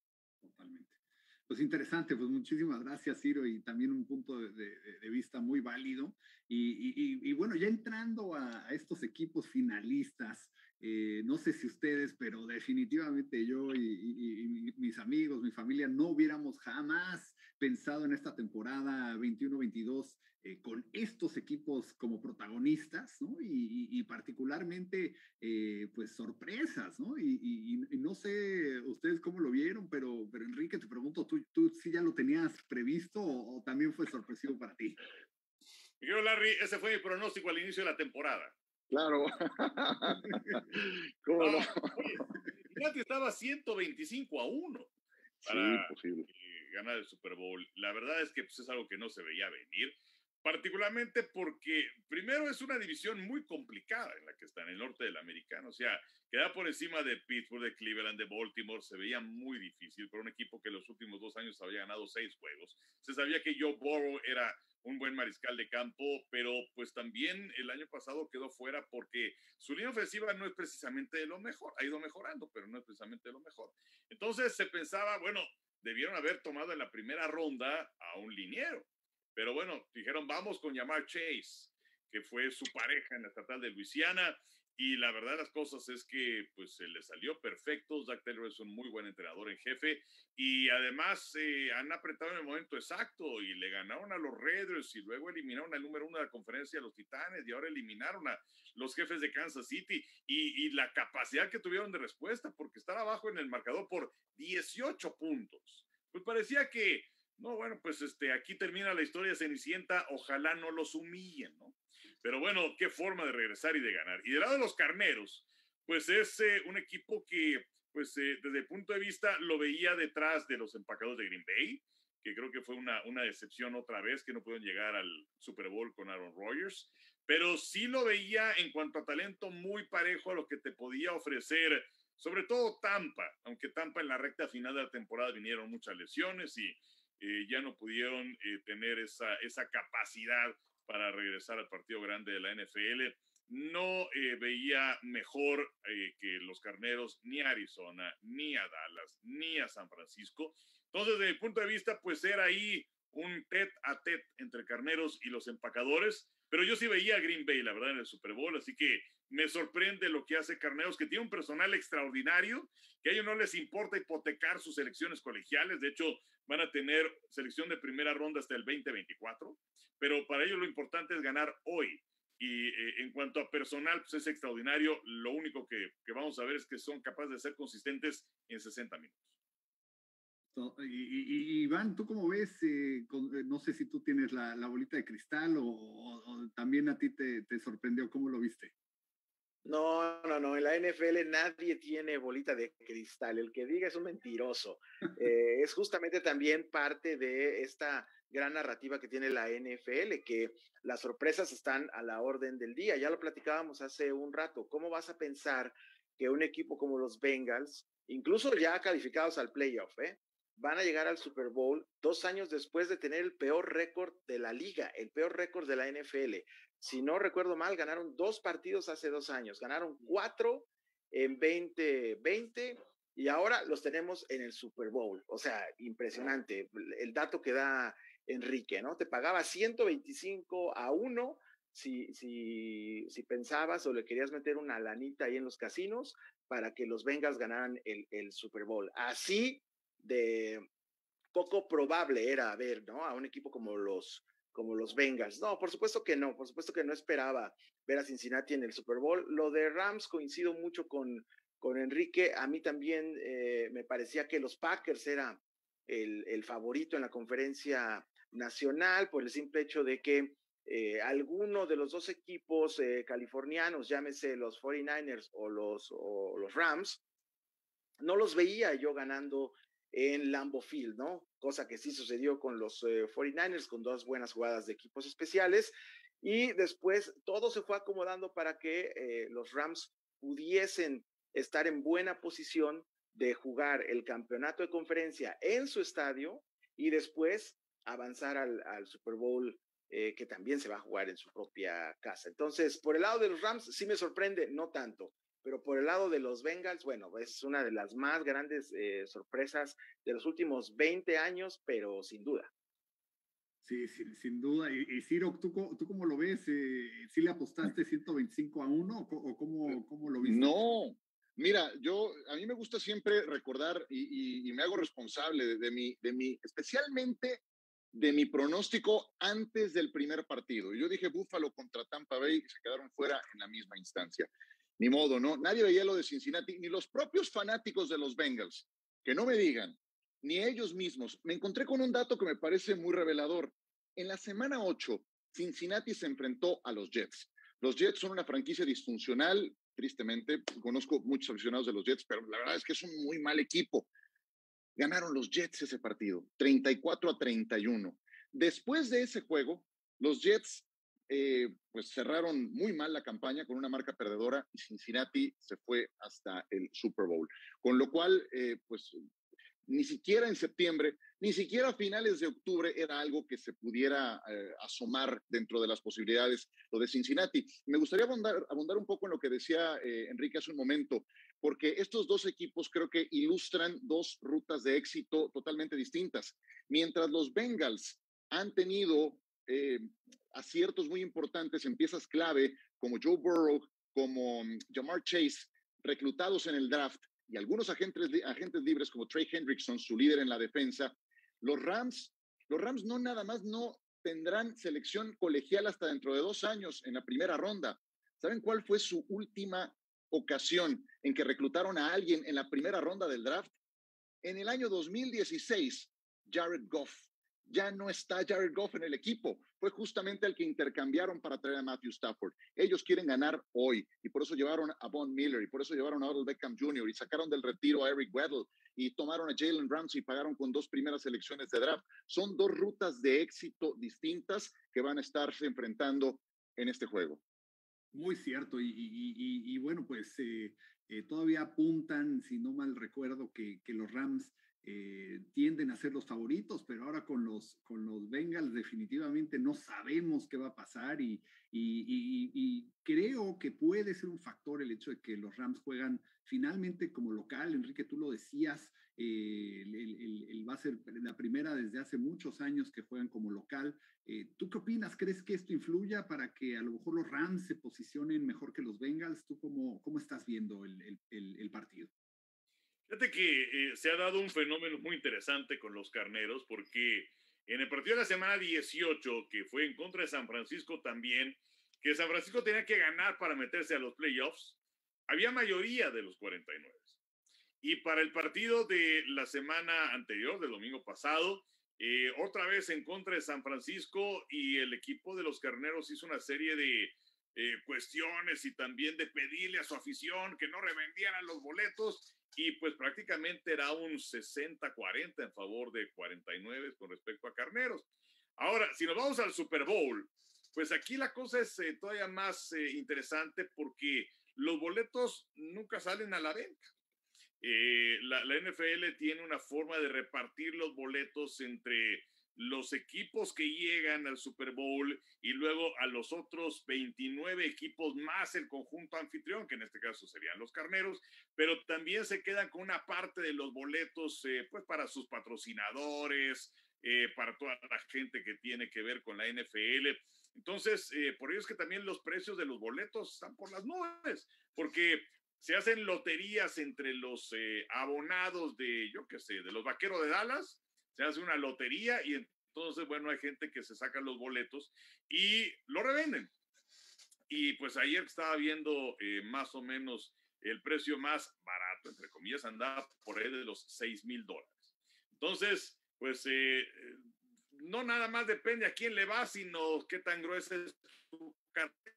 S5: Pues interesante, pues muchísimas gracias, Ciro, y también un punto de, vista muy válido. Y, y, y, bueno, ya entrando a, estos equipos finalistas, eh, no sé si ustedes, pero definitivamente yo y, mis amigos, mi familia, no hubiéramos jamás pensado en esta temporada 21-22 eh, con estos equipos como protagonistas, ¿no? Y, particularmente, eh, pues sorpresas, ¿no? Y, no sé ustedes cómo lo vieron, pero, pero Enrique, te pregunto, ¿tú, tú sí ya lo tenías previsto o, o también fue sorpresivo para ti?
S6: Yo, Larry, ese fue mi pronóstico al inicio de la temporada.
S8: Claro.
S6: ¿Cómo no? no? estaba 125 a 1 para ganar el Super Bowl. La verdad es que pues, es algo que no se veía venir, particularmente porque primero es una división muy complicada en la que está en el norte del americano. O sea, quedar por encima de Pittsburgh, de Cleveland, de Baltimore, se veía muy difícil para un equipo que en los últimos dos años había ganado seis juegos. Se sabía que Joe Burrow era un buen mariscal de campo, pero pues también el año pasado quedó fuera porque su línea ofensiva no es precisamente de lo mejor, ha ido mejorando, pero no es precisamente de lo mejor. Entonces se pensaba, bueno, debieron haber tomado en la primera ronda a un liniero, pero bueno, dijeron, vamos con llamar Chase, que fue su pareja en la estatal de Luisiana, y la verdad de las cosas es que pues se le salió perfecto. Zach Taylor es un muy buen entrenador en jefe y además eh, han apretado en el momento exacto y le ganaron a los Raiders y luego eliminaron al número uno de la conferencia a los Titanes y ahora eliminaron a los jefes de Kansas City y, la capacidad que tuvieron de respuesta porque estar abajo en el marcador por 18 puntos pues parecía que, no, bueno, pues este, aquí termina la historia Cenicienta, ojalá no los humillen, ¿no? Pero bueno, qué forma de regresar y de ganar. Y del lado de los carneros, pues es eh, un equipo que, pues eh, desde el punto de vista, lo veía detrás de los empacados de Green Bay, que creo que fue una, una decepción otra vez, que no pudieron llegar al Super Bowl con Aaron Rodgers, pero sí lo veía en cuanto a talento muy parejo a lo que te podía ofrecer, sobre todo Tampa, aunque Tampa en la recta final de la temporada vinieron muchas lesiones y eh, ya no pudieron tener esa, esa capacidad para regresar al partido grande de la NFL. No eh, veía mejor que los carneros ni a Arizona, ni a Dallas, ni a San Francisco. Entonces, desde mi punto de vista, pues era ahí un tet a tet entre carneros y los empacadores, pero yo sí veía a Green Bay, la verdad, en el Super Bowl, así que me sorprende lo que hace Carneros, que tiene un personal extraordinario, que a ellos no les importa hipotecar sus selecciones colegiales, de hecho van a tener selección de primera ronda hasta el 2024, pero para ellos lo importante es ganar hoy. Y eh, en cuanto a personal, pues es extraordinario. Lo único que, que vamos a ver es que son capaces de ser consistentes en 60 minutos.
S5: Y, Iván, ¿tú cómo ves? Eh, eh, no sé si tú tienes la, bolita de cristal o, también a ti te, sorprendió, ¿cómo lo viste?
S7: No, no, no, en la NFL nadie tiene bolita de cristal, el que diga es un mentiroso. Eh, es justamente también parte de esta gran narrativa que tiene la NFL, que las sorpresas están a la orden del día. Ya lo platicábamos hace un rato. ¿Cómo vas a pensar que un equipo como los Bengals, incluso ya calificados al playoff, ¿eh? van a llegar al Super Bowl dos años después de tener el peor récord de la liga, el peor récord de la NFL. Si no recuerdo mal, ganaron dos partidos hace dos años, ganaron cuatro en 2020 y ahora los tenemos en el Super Bowl. O sea, impresionante el dato que da Enrique, ¿no? Te pagaba 125 a 1 si, si, si pensabas o le querías meter una lanita ahí en los casinos para que los Bengals ganaran el, el Super Bowl. Así de poco probable era ver, ¿no? A un equipo como los, como los Bengals. No, por supuesto que no, por supuesto que no esperaba ver a Cincinnati en el Super Bowl. Lo de Rams coincido mucho con, con Enrique. A mí también eh, me parecía que los Packers era el, el, favorito en la conferencia nacional por el simple hecho de que eh, alguno de los dos equipos eh, californianos, llámese los 49ers o los, o los Rams, no los veía yo ganando en Lambo Field, ¿no? Cosa que sí sucedió con los 49ers, eh, con dos buenas jugadas de equipos especiales. Y después todo se fue acomodando para que eh, los Rams pudiesen estar en buena posición de jugar el campeonato de conferencia en su estadio y después avanzar al, Super Bowl eh, que también se va a jugar en su propia casa. Entonces, por el lado de los Rams sí me sorprende, no tanto. Pero por el lado de los Bengals, bueno, es una de las más grandes eh, sorpresas de los últimos 20 años, pero sin duda.
S5: Sí, sin, duda. Y, Ciro, ¿tú, ¿tú, cómo lo ves? Eh, ¿Sí le apostaste 125 a 1 o cómo, cómo lo viste?
S8: No, Mira, yo a mí me gusta siempre recordar y, me hago responsable de, mi, de mi, especialmente de mi pronóstico antes del primer partido. Yo dije Búfalo contra Tampa Bay y se quedaron fuera en la misma instancia ni modo, ¿no? Nadie veía lo de Cincinnati, ni los propios fanáticos de los Bengals, que no me digan, ni ellos mismos. Me encontré con un dato que me parece muy revelador. En la semana 8, Cincinnati se enfrentó a los Jets. Los Jets son una franquicia disfuncional, tristemente. Conozco muchos aficionados de los Jets, pero la verdad es que es un muy mal equipo. Ganaron los Jets ese partido, 34 a 31. Después de ese juego, los Jets eh, pues cerraron muy mal la campaña con una marca perdedora y Cincinnati se fue hasta el Super Bowl. Con lo cual, eh, pues ni siquiera en septiembre, ni siquiera a finales de octubre era algo que se pudiera eh, asomar dentro de las posibilidades lo de Cincinnati. Me gustaría abundar, abundar un poco en lo que decía Enrique hace un momento, porque estos dos equipos creo que ilustran dos rutas de éxito totalmente distintas. Mientras los Bengals han tenido aciertos muy importantes en piezas clave como Joe Burrow, como mm, Jamar Chase, reclutados en el draft, y algunos agentes, agentes libres como Trey Hendrickson, su líder en la defensa, los Rams, los Rams no nada más no tendrán selección colegial hasta dentro de dos años en la primera ronda. ¿Saben cuál fue su última ocasión en que reclutaron a alguien en la primera ronda del draft? En el año 2016, Jared Goff. Ya no está Jared Goff en el equipo. Fue justamente el que intercambiaron para traer a Matthew Stafford. Ellos quieren ganar hoy y por eso llevaron a Von Miller y por eso llevaron a Odell Beckham Jr. y sacaron del retiro a Eric Weddle y tomaron a Jalen Ramsey y pagaron con dos primeras selecciones de draft. Son dos rutas de éxito distintas que van a estarse enfrentando en este juego.
S5: Muy cierto, y, bueno, pues eh, eh, todavía apuntan, si no mal recuerdo, que los Rams eh, tienden a ser los favoritos, pero ahora con los, con los Bengals definitivamente no sabemos qué va a pasar y, y, creo que puede ser un factor el hecho de que los Rams juegan finalmente como local. Enrique, tú lo decías, eh, el, va a ser la primera desde hace muchos años que juegan como local. Eh, ¿Tú qué opinas? ¿Crees que esto influya para que a lo mejor los Rams se posicionen mejor que los Bengals? ¿Tú cómo, cómo estás viendo el partido?
S6: Fíjate que eh, se ha dado un fenómeno muy interesante con los carneros, porque en el partido de la semana 18, que fue en contra de San Francisco también, que San Francisco tenía que ganar para meterse a los playoffs, había mayoría de los 49. Y para el partido de la semana anterior, del domingo pasado, eh, otra vez en contra de San Francisco y el equipo de los carneros hizo una serie de eh, cuestiones y también de pedirle a su afición que no revendieran los boletos y pues prácticamente era un 60-40 en favor de 49 con respecto a Carneros. Ahora, si nos vamos al Super Bowl, pues aquí la cosa es eh, todavía más eh, interesante porque los boletos nunca salen a la venta. Eh, la, la, NFL tiene una forma de repartir los boletos entre los equipos que llegan al Super Bowl y luego a los otros 29 equipos más el conjunto anfitrión, que en este caso serían los carneros, pero también se quedan con una parte de los boletos eh, pues para sus patrocinadores, eh, para toda la gente que tiene que ver con la NFL. Entonces, eh, por ello es que también los precios de los boletos están por las nubes, porque se hacen loterías entre los abonados de, yo qué sé, de los vaqueros de Dallas se hace una lotería y entonces, bueno, hay gente que se saca los boletos y lo revenden. Y pues ayer estaba viendo eh, más o menos el precio más barato, entre comillas, andaba por ahí de los 6 mil dólares. Entonces, pues eh, no nada más depende a quién le va, sino qué tan gruesa es su cartera.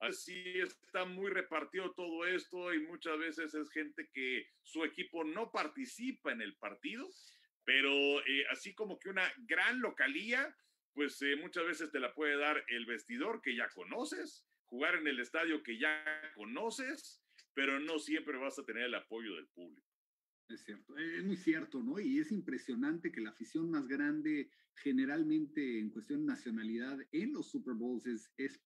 S6: Así está muy repartido todo esto y muchas veces es gente que su equipo no participa en el partido, pero eh, así como que una gran localía, pues eh, muchas veces te la puede dar el vestidor que ya conoces, jugar en el estadio que ya conoces, pero no siempre vas a tener el apoyo del público.
S5: Es cierto, es muy cierto, ¿no? Y es impresionante que la afición más grande generalmente en cuestión de nacionalidad en los Super Bowls es, es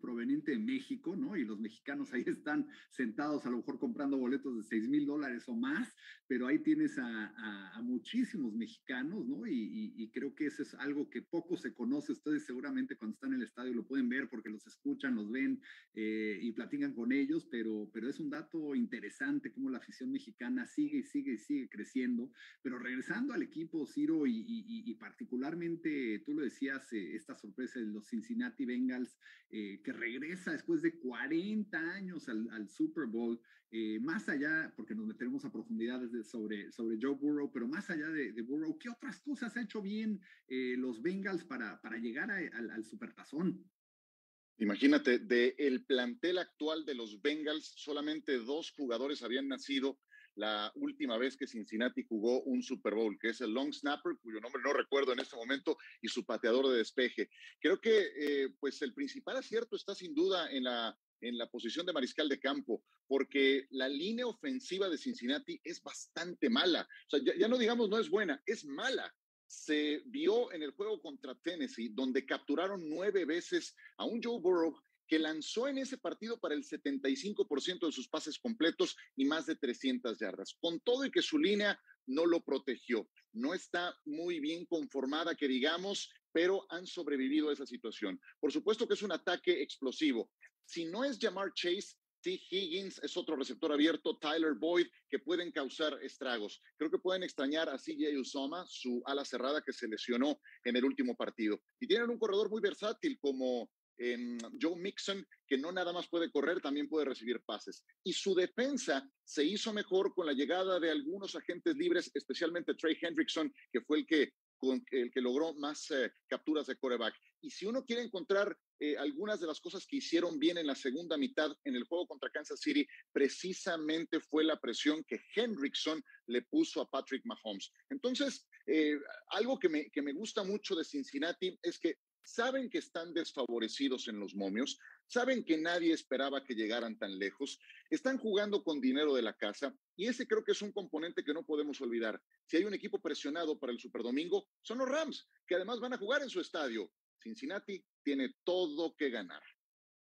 S5: proveniente de México, ¿no? Y los mexicanos ahí están sentados a lo mejor comprando boletos de 6 mil dólares o más, pero ahí tienes a, muchísimos mexicanos, ¿no? Y, creo que eso es algo que poco se conoce. Ustedes seguramente cuando están en el estadio lo pueden ver porque los escuchan, los ven eh, y platican con ellos, pero, pero es un dato interesante cómo la afición mexicana sigue y sigue y sigue creciendo. Pero regresando al equipo, Ciro, y, particularmente, tú lo decías, eh, esta sorpresa de los Cincinnati Bengals, eh, que regresa después de 40 años al, Super Bowl, eh, más allá, porque nos meteremos a profundidades sobre, sobre Joe Burrow, pero más allá de, Burrow, ¿qué otras cosas ha hecho bien los Bengals para, para llegar al, al Supertazón?
S8: Imagínate, del el plantel actual de los Bengals, solamente dos jugadores habían nacido la última vez que Cincinnati jugó un Super Bowl, que es el long snapper, cuyo nombre no recuerdo en este momento, y su pateador de despeje. Creo que eh, pues el principal acierto está sin duda en la, en la posición de mariscal de campo, porque la línea ofensiva de Cincinnati es bastante mala. O sea, ya, ya no digamos no es buena, es mala se vio en el juego contra Tennessee, donde capturaron nueve veces a un Joe Burrow que lanzó en ese partido para el 75% de sus pases completos y más de 300 yardas, con todo y que su línea no lo protegió. No está muy bien conformada, que digamos, pero han sobrevivido a esa situación. Por supuesto que es un ataque explosivo. Si no es Jamar Chase, T. Higgins es otro receptor abierto, Tyler Boyd, que pueden causar estragos. Creo que pueden extrañar a CJ Usoma, su ala cerrada que se lesionó en el último partido. Y tienen un corredor muy versátil como em, Joe Mixon, que no nada más puede correr, también puede recibir pases. Y su defensa se hizo mejor con la llegada de algunos agentes libres, especialmente Trey Hendrickson, que fue el que el que logró más eh, capturas de coreback. Y si uno quiere encontrar eh, algunas de las cosas que hicieron bien en la segunda mitad en el juego contra Kansas City, precisamente fue la presión que Hendrickson le puso a Patrick Mahomes. Entonces, eh, algo que me, que me gusta mucho de Cincinnati es que saben que están desfavorecidos en los momios, saben que nadie esperaba que llegaran tan lejos, están jugando con dinero de la casa y ese creo que es un componente que no podemos olvidar. Si hay un equipo presionado para el Superdomingo, son los Rams, que además van a jugar en su estadio. Cincinnati tiene todo que ganar.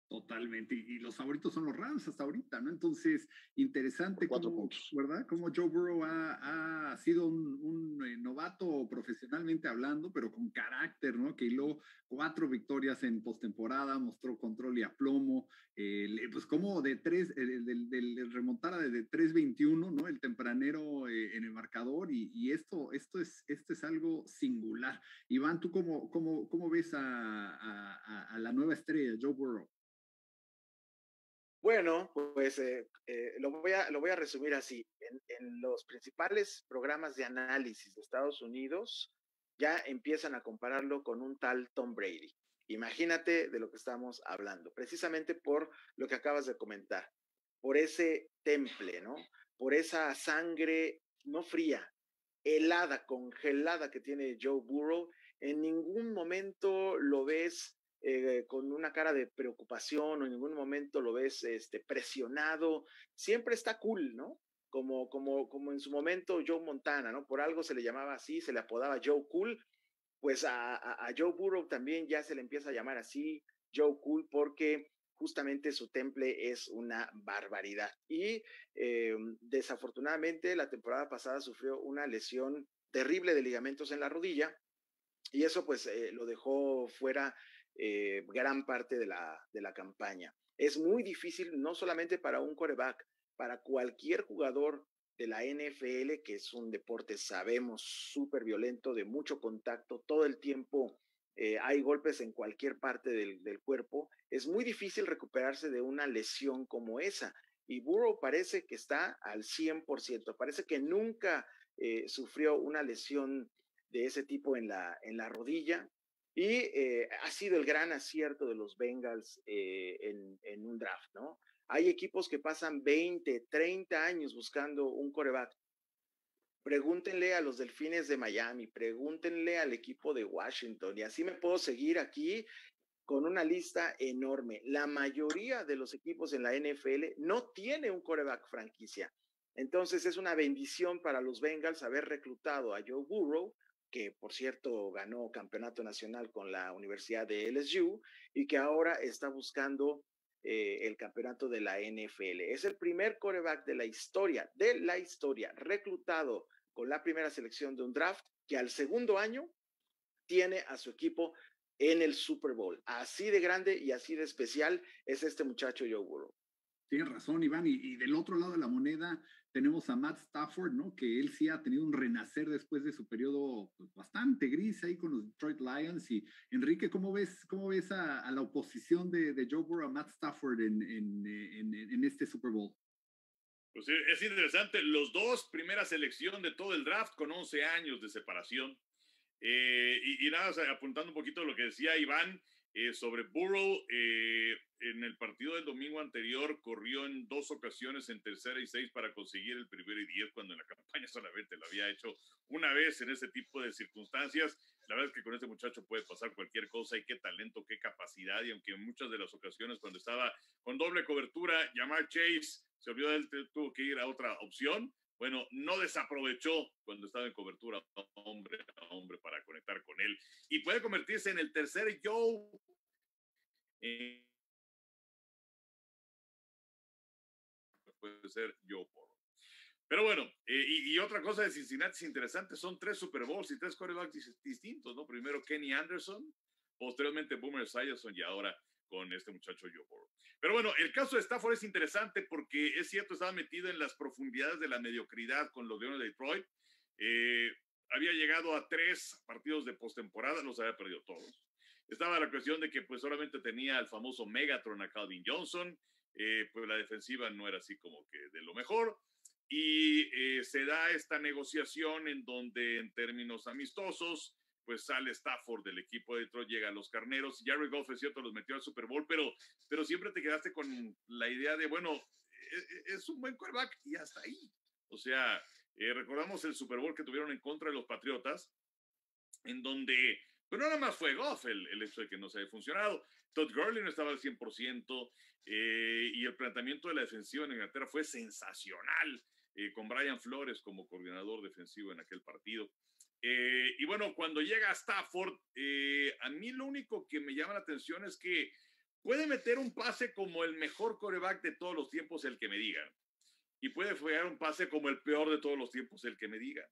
S5: Totalmente, y los favoritos son los Rams hasta ahorita, ¿no? Entonces, interesante puntos. ¿verdad? Como Joe Burrow ha, ha sido un, un eh, novato profesionalmente hablando, pero con carácter, ¿no? Que hiló cuatro victorias en postemporada, mostró control y aplomo, eh, pues como de tres, eh, del, del, remontara de 3-21, ¿no? El tempranero en el marcador, y, y, esto, esto, es, esto es algo singular. Iván, ¿tú cómo, cómo, cómo ves a, a, a la nueva estrella, Joe Burrow?
S7: Bueno, pues eh, eh, lo, voy a, lo voy a resumir así. En, los principales programas de análisis de Estados Unidos ya empiezan a compararlo con un tal Tom Brady. Imagínate de lo que estamos hablando, precisamente por lo que acabas de comentar, por ese temple, ¿no? Por esa sangre no fría, helada, congelada que tiene Joe Burrow. En ningún momento lo ves eh, con una cara de preocupación o en ningún momento lo ves este, presionado, siempre está cool, ¿no? Como, como, como en su momento Joe Montana, ¿no? Por algo se le llamaba así, se le apodaba Joe Cool, pues a, Joe Burrow también ya se le empieza a llamar así, Joe Cool, porque justamente su temple es una barbaridad. Y eh, desafortunadamente la temporada pasada sufrió una lesión terrible de ligamentos en la rodilla y eso pues eh, lo dejó fuera eh, gran parte de la, de la campaña. Es muy difícil, no solamente para un coreback, para cualquier jugador de la NFL, que es un deporte, sabemos, súper violento, de mucho contacto, todo el tiempo eh, hay golpes en cualquier parte del, del, cuerpo, es muy difícil recuperarse de una lesión como esa. Y Burrow parece que está al 100%, parece que nunca eh, sufrió una lesión de ese tipo en la, en la rodilla. Y eh, ha sido el gran acierto de los Bengals eh, en, un draft, ¿no? Hay equipos que pasan 20, 30 años buscando un coreback. Pregúntenle a los Delfines de Miami, pregúntenle al equipo de Washington, y así me puedo seguir aquí con una lista enorme. La mayoría de los equipos en la NFL no tiene un coreback franquicia. Entonces es una bendición para los Bengals haber reclutado a Joe Burrow, que por cierto ganó campeonato nacional con la Universidad de LSU y que ahora está buscando eh, el campeonato de la NFL. Es el primer coreback de la historia, de la historia, reclutado con la primera selección de un draft que al segundo año tiene a su equipo en el Super Bowl. Así de grande y así de especial es este muchacho Joe Burrow.
S5: Tienes razón, Iván. Y, del otro lado de la moneda tenemos a Matt Stafford, ¿no? Que él sí ha tenido un renacer después de su periodo pues, bastante gris ahí con los Detroit Lions. Y Enrique, ¿cómo ves, cómo ves a, la oposición de, Joe Burrow a Matt Stafford en, en, este Super Bowl?
S6: Pues es interesante. Los dos, primera selección de todo el draft con 11 años de separación. Eh, y, y, nada, apuntando un poquito a lo que decía Iván, eh, sobre Burrow, eh, en el partido del domingo anterior corrió en dos ocasiones en tercera y seis para conseguir el primero y diez, cuando en la campaña solamente lo había hecho una vez en ese tipo de circunstancias. La verdad es que con este muchacho puede pasar cualquier cosa y qué talento, qué capacidad. Y aunque en muchas de las ocasiones cuando estaba con doble cobertura, llamar Chase se olvidó de él, tuvo que ir a otra opción bueno, no desaprovechó cuando estaba en cobertura hombre a hombre para conectar con él y puede convertirse en el tercer Joe. puede ser Joe Pero bueno, eh, y, otra cosa de Cincinnati es interesante, son tres Super Bowls y tres quarterbacks distintos, ¿no? Primero Kenny Anderson, posteriormente Boomer Esiason y ahora con este muchacho Joe Burrow. Pero bueno, el caso de Stafford es interesante porque es cierto, estaba metido en las profundidades de la mediocridad con los Leones de Detroit. Eh, había llegado a tres partidos de postemporada, los había perdido todos. estaba la cuestión de que pues solamente tenía el famoso Megatron a Calvin Johnson, eh, pues la defensiva no era así como que de lo mejor. Y eh, se da esta negociación en donde en términos amistosos, pues sale Stafford del equipo de Detroit, llega a los carneros. Jerry Goff es cierto, los metió al Super Bowl, pero, pero siempre te quedaste con la idea de, bueno, e, e, es, un buen quarterback y hasta ahí. O sea, eh, recordamos el Super Bowl que tuvieron en contra de los Patriotas, en donde, pero pues, nada más fue Goff el, el hecho de que no se haya funcionado. Todd Gurley no estaba al 100% eh, y el planteamiento de la defensiva en Inglaterra fue sensacional, eh, con Brian Flores como coordinador defensivo en aquel partido. Eh, y bueno, cuando llega a Stafford, a mí lo único que me llama la atención es que puede meter un pase como el mejor coreback de todos los tiempos, el que me digan. Y puede jugar un pase como el peor de todos los tiempos, el que me digan.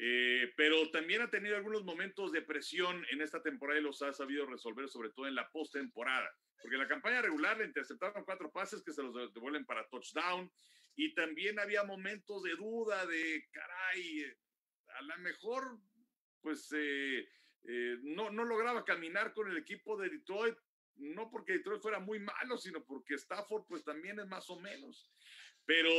S6: Eh, pero también ha tenido algunos momentos de presión en esta temporada y los ha sabido resolver, sobre todo en la postemporada. Porque en la campaña regular le interceptaron cuatro pases que se los devuelven para touchdown. Y también había momentos de duda, de caray, a lo mejor, pues eh, eh, no, no lograba caminar con el equipo de Detroit. No porque Detroit fuera muy malo, sino porque Stafford, pues también es más o menos. Pero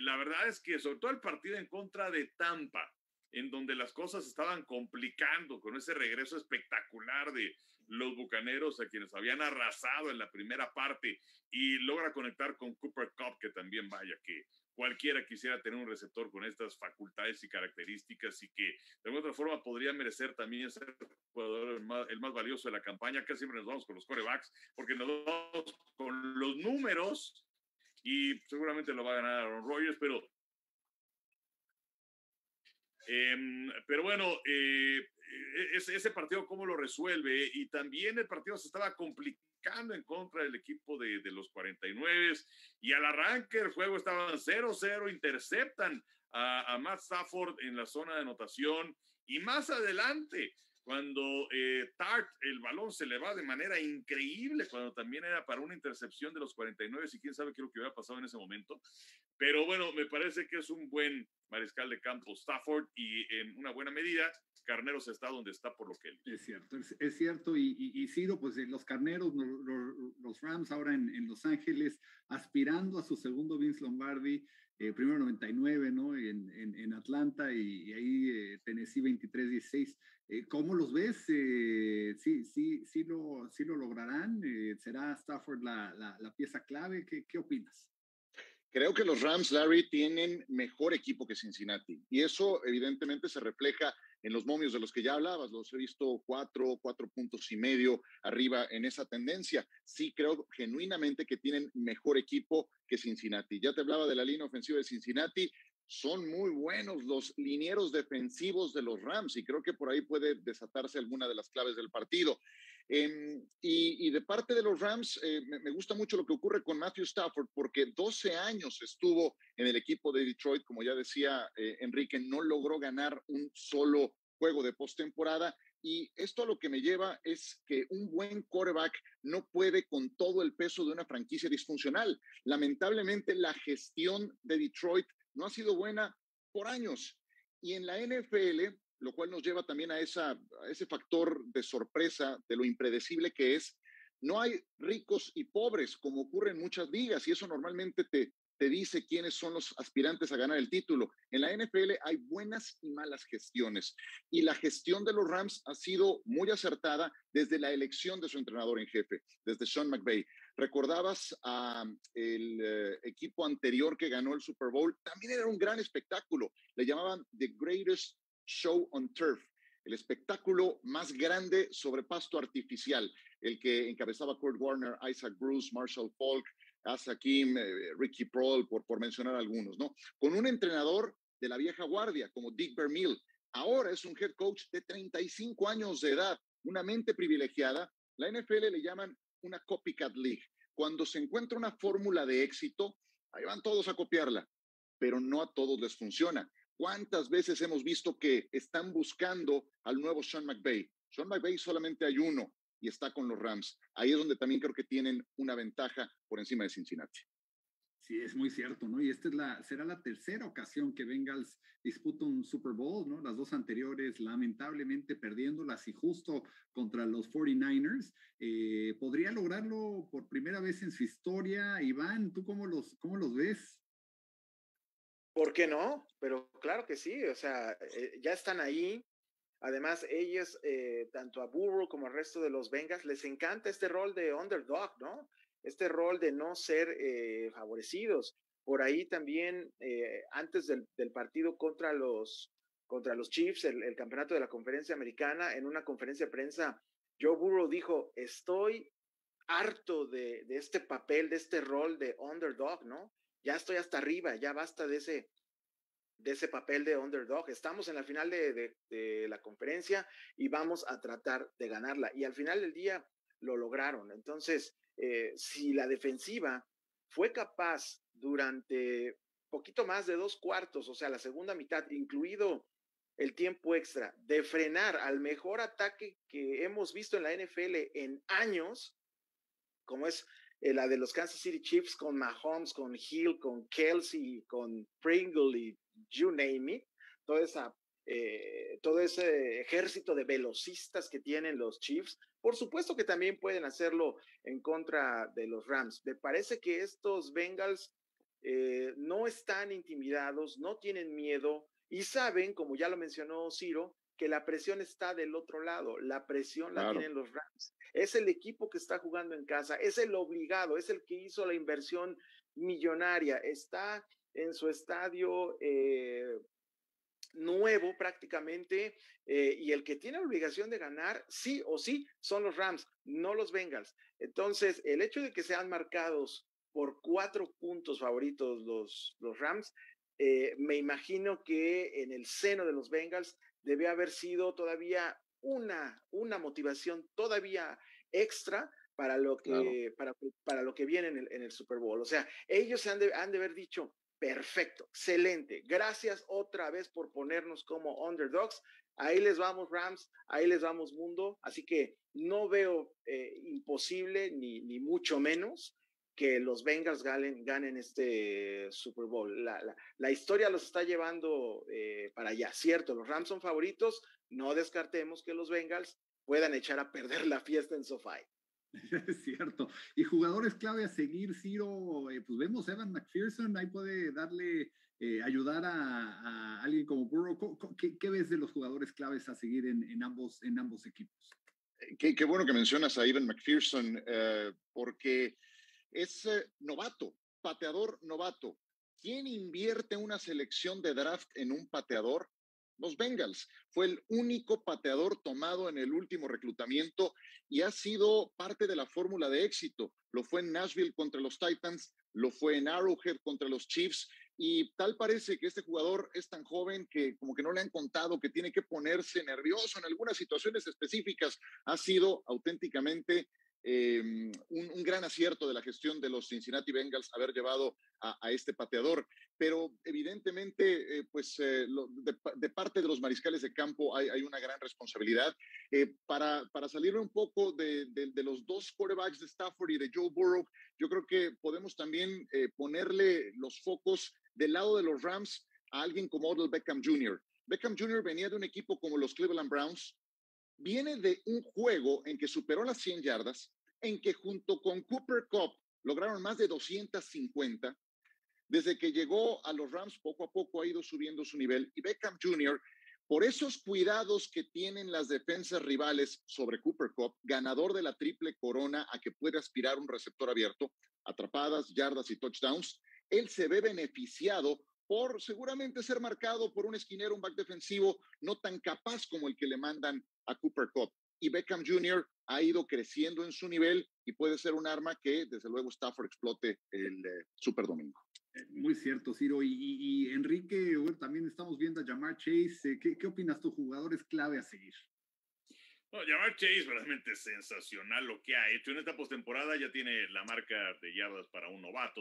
S6: la verdad es que, sobre todo el partido en contra de Tampa, en donde las cosas estaban complicando con ese regreso espectacular de los Bucaneros a quienes habían arrasado en la primera parte y logra conectar con Cooper Cup, que también vaya que cualquiera quisiera tener un receptor con estas facultades y características y que de alguna otra forma podría merecer también ser el jugador el más, valioso de la campaña. Casi siempre nos vamos con los corebacks porque nos vamos con los números y seguramente lo va a ganar Aaron Rodgers, pero Em, pero bueno, eh, e-, ese, partido, ¿cómo lo resuelve? Y también el partido se estaba complicando en contra del equipo de, de los 49 y al arranque del juego estaban 0-0, interceptan a, a, Matt Stafford en la zona de anotación y más adelante cuando eh, Tart el balón se le va de manera increíble, cuando también era para una intercepción de los 49 y quién sabe qué es lo que hubiera pasado en ese momento. Pero bueno, me parece que es un buen mariscal de campo Stafford y en una buena medida Carneros está donde está por lo que él.
S5: Es cierto, es, cierto. Y, y, Ciro, pues eh, los Carneros, los, Rams ahora en, en, Los Ángeles, aspirando a su segundo Vince Lombardi, eh, primero 99, ¿no? En, en, en Atlanta y, ahí eh, Tennessee 23-16. Eh, ¿Cómo los ves? Eh, ¿sí, sí, sí, lo, ¿Sí lo lograrán? ¿Será Stafford la, la, la pieza clave? ¿Qué, ¿Qué opinas?
S8: Creo que los Rams, Larry, tienen mejor equipo que Cincinnati y eso evidentemente se refleja en los momios de los que ya hablabas. Los he visto cuatro, cuatro puntos y medio arriba en esa tendencia. Sí creo genuinamente que tienen mejor equipo que Cincinnati. Ya te hablaba de la línea ofensiva de Cincinnati. Son muy buenos los linieros defensivos de los Rams y creo que por ahí puede desatarse alguna de las claves del partido. Em, y, de parte de los Rams, eh, me, gusta mucho lo que ocurre con Matthew Stafford, porque 12 años estuvo en el equipo de Detroit, como ya decía eh, Enrique, no logró ganar un solo juego de postemporada. Y esto lo que me lleva es que un buen quarterback no puede con todo el peso de una franquicia disfuncional. Lamentablemente, la gestión de Detroit no ha sido buena por años. Y en la NFL, lo cual nos lleva también a, esa, ese factor de sorpresa de lo impredecible que es. No hay ricos y pobres como ocurre en muchas ligas y eso normalmente te, te dice quiénes son los aspirantes a ganar el título. En la NFL hay buenas y malas gestiones y la gestión de los Rams ha sido muy acertada desde la elección de su entrenador en jefe, desde Sean McVay. Recordabas a el eh, equipo anterior que ganó el Super Bowl, también era un gran espectáculo. Le llamaban The Greatest Show on Turf, el espectáculo más grande sobre pasto artificial, el que encabezaba Kurt Warner, Isaac Bruce, Marshall Falk, Asa Kim, eh, Ricky Prohl, por, por mencionar algunos, ¿no? Con un entrenador de la vieja guardia como Dick Vermeil. Ahora es un head coach de 35 años de edad, una mente privilegiada. La NFL le llaman una copycat league. Cuando se encuentra una fórmula de éxito, ahí van todos a copiarla, pero no a todos les funciona. ¿Cuántas veces hemos visto que están buscando al nuevo Sean McVay? Sean McVay solamente hay uno y está con los Rams. Ahí es donde también creo que tienen una ventaja por encima de Cincinnati.
S5: Sí, es muy cierto, ¿no? Y esta es la, será la tercera ocasión que Bengals disputa un Super Bowl, ¿no? Las dos anteriores, lamentablemente, perdiéndolas y justo contra los 49ers. Eh, ¿Podría lograrlo por primera vez en su historia? Iván, ¿tú cómo los, cómo los ves?
S7: ¿Por qué no? Pero claro que sí, o sea, eh, ya están ahí. Además, ellos, eh, tanto a Burrow como al resto de los Bengals, les encanta este rol de underdog, ¿no? este rol de no ser eh, favorecidos. Por ahí también, eh, antes del, partido contra los, contra los Chiefs, el, campeonato de la conferencia americana, en una conferencia de prensa, Joe Burrow dijo, estoy harto de, este papel, de este rol de underdog, ¿no? Ya estoy hasta arriba, ya basta de ese, de ese papel de underdog. Estamos en la final de, de, la conferencia y vamos a tratar de ganarla. Y al final del día lo lograron. Entonces, eh, si la defensiva fue capaz durante poquito más de dos cuartos, o sea, la segunda mitad, incluido el tiempo extra, de frenar al mejor ataque que hemos visto en la NFL en años, como es eh, la de los Kansas City Chiefs con Mahomes, con Hill, con Kelsey, con Pringle y you name it, eh, todo ese ejército de velocistas que tienen los Chiefs. Por supuesto que también pueden hacerlo en contra de los Rams. Me parece que estos Bengals eh, no están intimidados, no tienen miedo y saben, como ya lo mencionó Ciro, que la presión está del otro lado. La presión la tienen los Rams. Es el equipo que está jugando en casa, es el obligado, es el que hizo la inversión millonaria, está en su estadio eh, nuevo prácticamente eh, y el que tiene la obligación de ganar sí o sí son los Rams, no los Bengals. Entonces, el hecho de que sean marcados por cuatro puntos favoritos los, los Rams, eh, me imagino que en el seno de los Bengals debe haber sido todavía una, una motivación todavía extra para lo que, para, para, lo que viene en el, en el, Super Bowl. O sea, ellos han de, han de haber dicho, Perfecto, excelente. Gracias otra vez por ponernos como underdogs. Ahí les vamos Rams, ahí les vamos mundo. Así que no veo eh, imposible ni, ni mucho menos que los Bengals ganen, ganen este Super Bowl. La, la, historia los está llevando eh, para allá, cierto. Los Rams son favoritos. No descartemos que los Bengals puedan echar a perder la fiesta en SoFi.
S5: Es cierto. Y jugadores clave a seguir, Ciro, eh, pues vemos Evan McPherson, ahí puede darle, eh, ayudar a, alguien como Burrow. ¿Qué, ves de los jugadores claves a seguir en, ambos, en ambos equipos?
S8: Eh, qué, bueno que mencionas a Evan McPherson, porque es novato, pateador novato. ¿Quién invierte una selección de draft en un pateador? los Bengals. Fue el único pateador tomado en el último reclutamiento y ha sido parte de la fórmula de éxito. Lo fue en Nashville contra los Titans, lo fue en Arrowhead contra los Chiefs y tal parece que este jugador es tan joven que como que no le han contado que tiene que ponerse nervioso en algunas situaciones específicas. Ha sido auténticamente Em, un, gran acierto de la gestión de los Cincinnati Bengals haber llevado a, este pateador, pero evidentemente, eh, pues eh, de, parte de los mariscales de campo hay, una gran responsabilidad. Eh, para, para salirme un poco de, los dos quarterbacks de Stafford y de Joe Burrow, yo creo que podemos también ponerle los focos del lado de los Rams a alguien como Odell Beckham Jr. Beckham Jr. venía de un equipo como los Cleveland Browns, viene de un juego en que superó las 100 yardas, en que junto con Cooper Cup lograron más de 250. Desde que llegó a los Rams, poco a poco ha ido subiendo su nivel. Y Beckham Jr., por esos cuidados que tienen las defensas rivales sobre Cooper Cup, ganador de la triple corona a que puede aspirar un receptor abierto, atrapadas, yardas y touchdowns, él se ve beneficiado por seguramente ser marcado por un esquinero, un back defensivo no tan capaz como el que le mandan a Cooper Cup. Y Beckham Jr. ha ido creciendo en su nivel y puede ser un arma que desde luego Stafford explote el eh, Super Domingo.
S5: Eh, muy cierto, Ciro. Y, Enrique, también estamos viendo a Jamar Chase. Eh, ¿Qué, ¿Qué, opinas tu jugadores clave a seguir?
S6: No, Jamar Chase realmente sensacional lo que ha hecho. En esta postemporada ya tiene la marca de yardas para un novato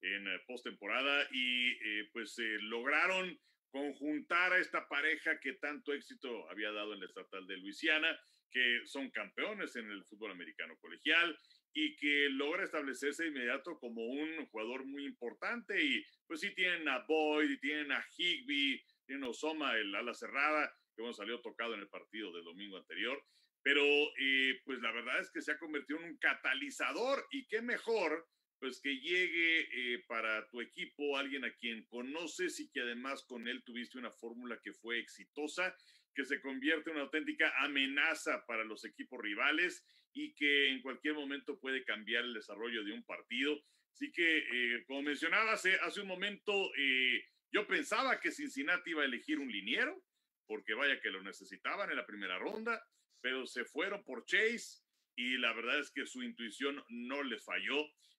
S6: en postemporada y pues lograron conjuntar a esta pareja que tanto éxito había dado en la estatal de Luisiana. que son campeones en el fútbol americano colegial y que logra establecerse de inmediato como un jugador muy importante. Y pues sí tienen a Boyd, tienen a Higby, tienen a Osoma, el ala cerrada, que bueno, salió tocado en el partido del domingo anterior. Pero eh, pues la verdad es que se ha convertido en un catalizador y qué mejor pues que llegue eh, para tu equipo alguien a quien conoces y que además con él tuviste una fórmula que fue exitosa, que se convierte en una auténtica amenaza para los equipos rivales y que en cualquier momento puede cambiar el desarrollo de un partido. Así que, eh, como mencionaba hace, hace un momento, eh, yo pensaba que Cincinnati iba a elegir un liniero, porque vaya que lo necesitaban en la primera ronda, pero se fueron por Chase y la verdad es que su intuición no les falló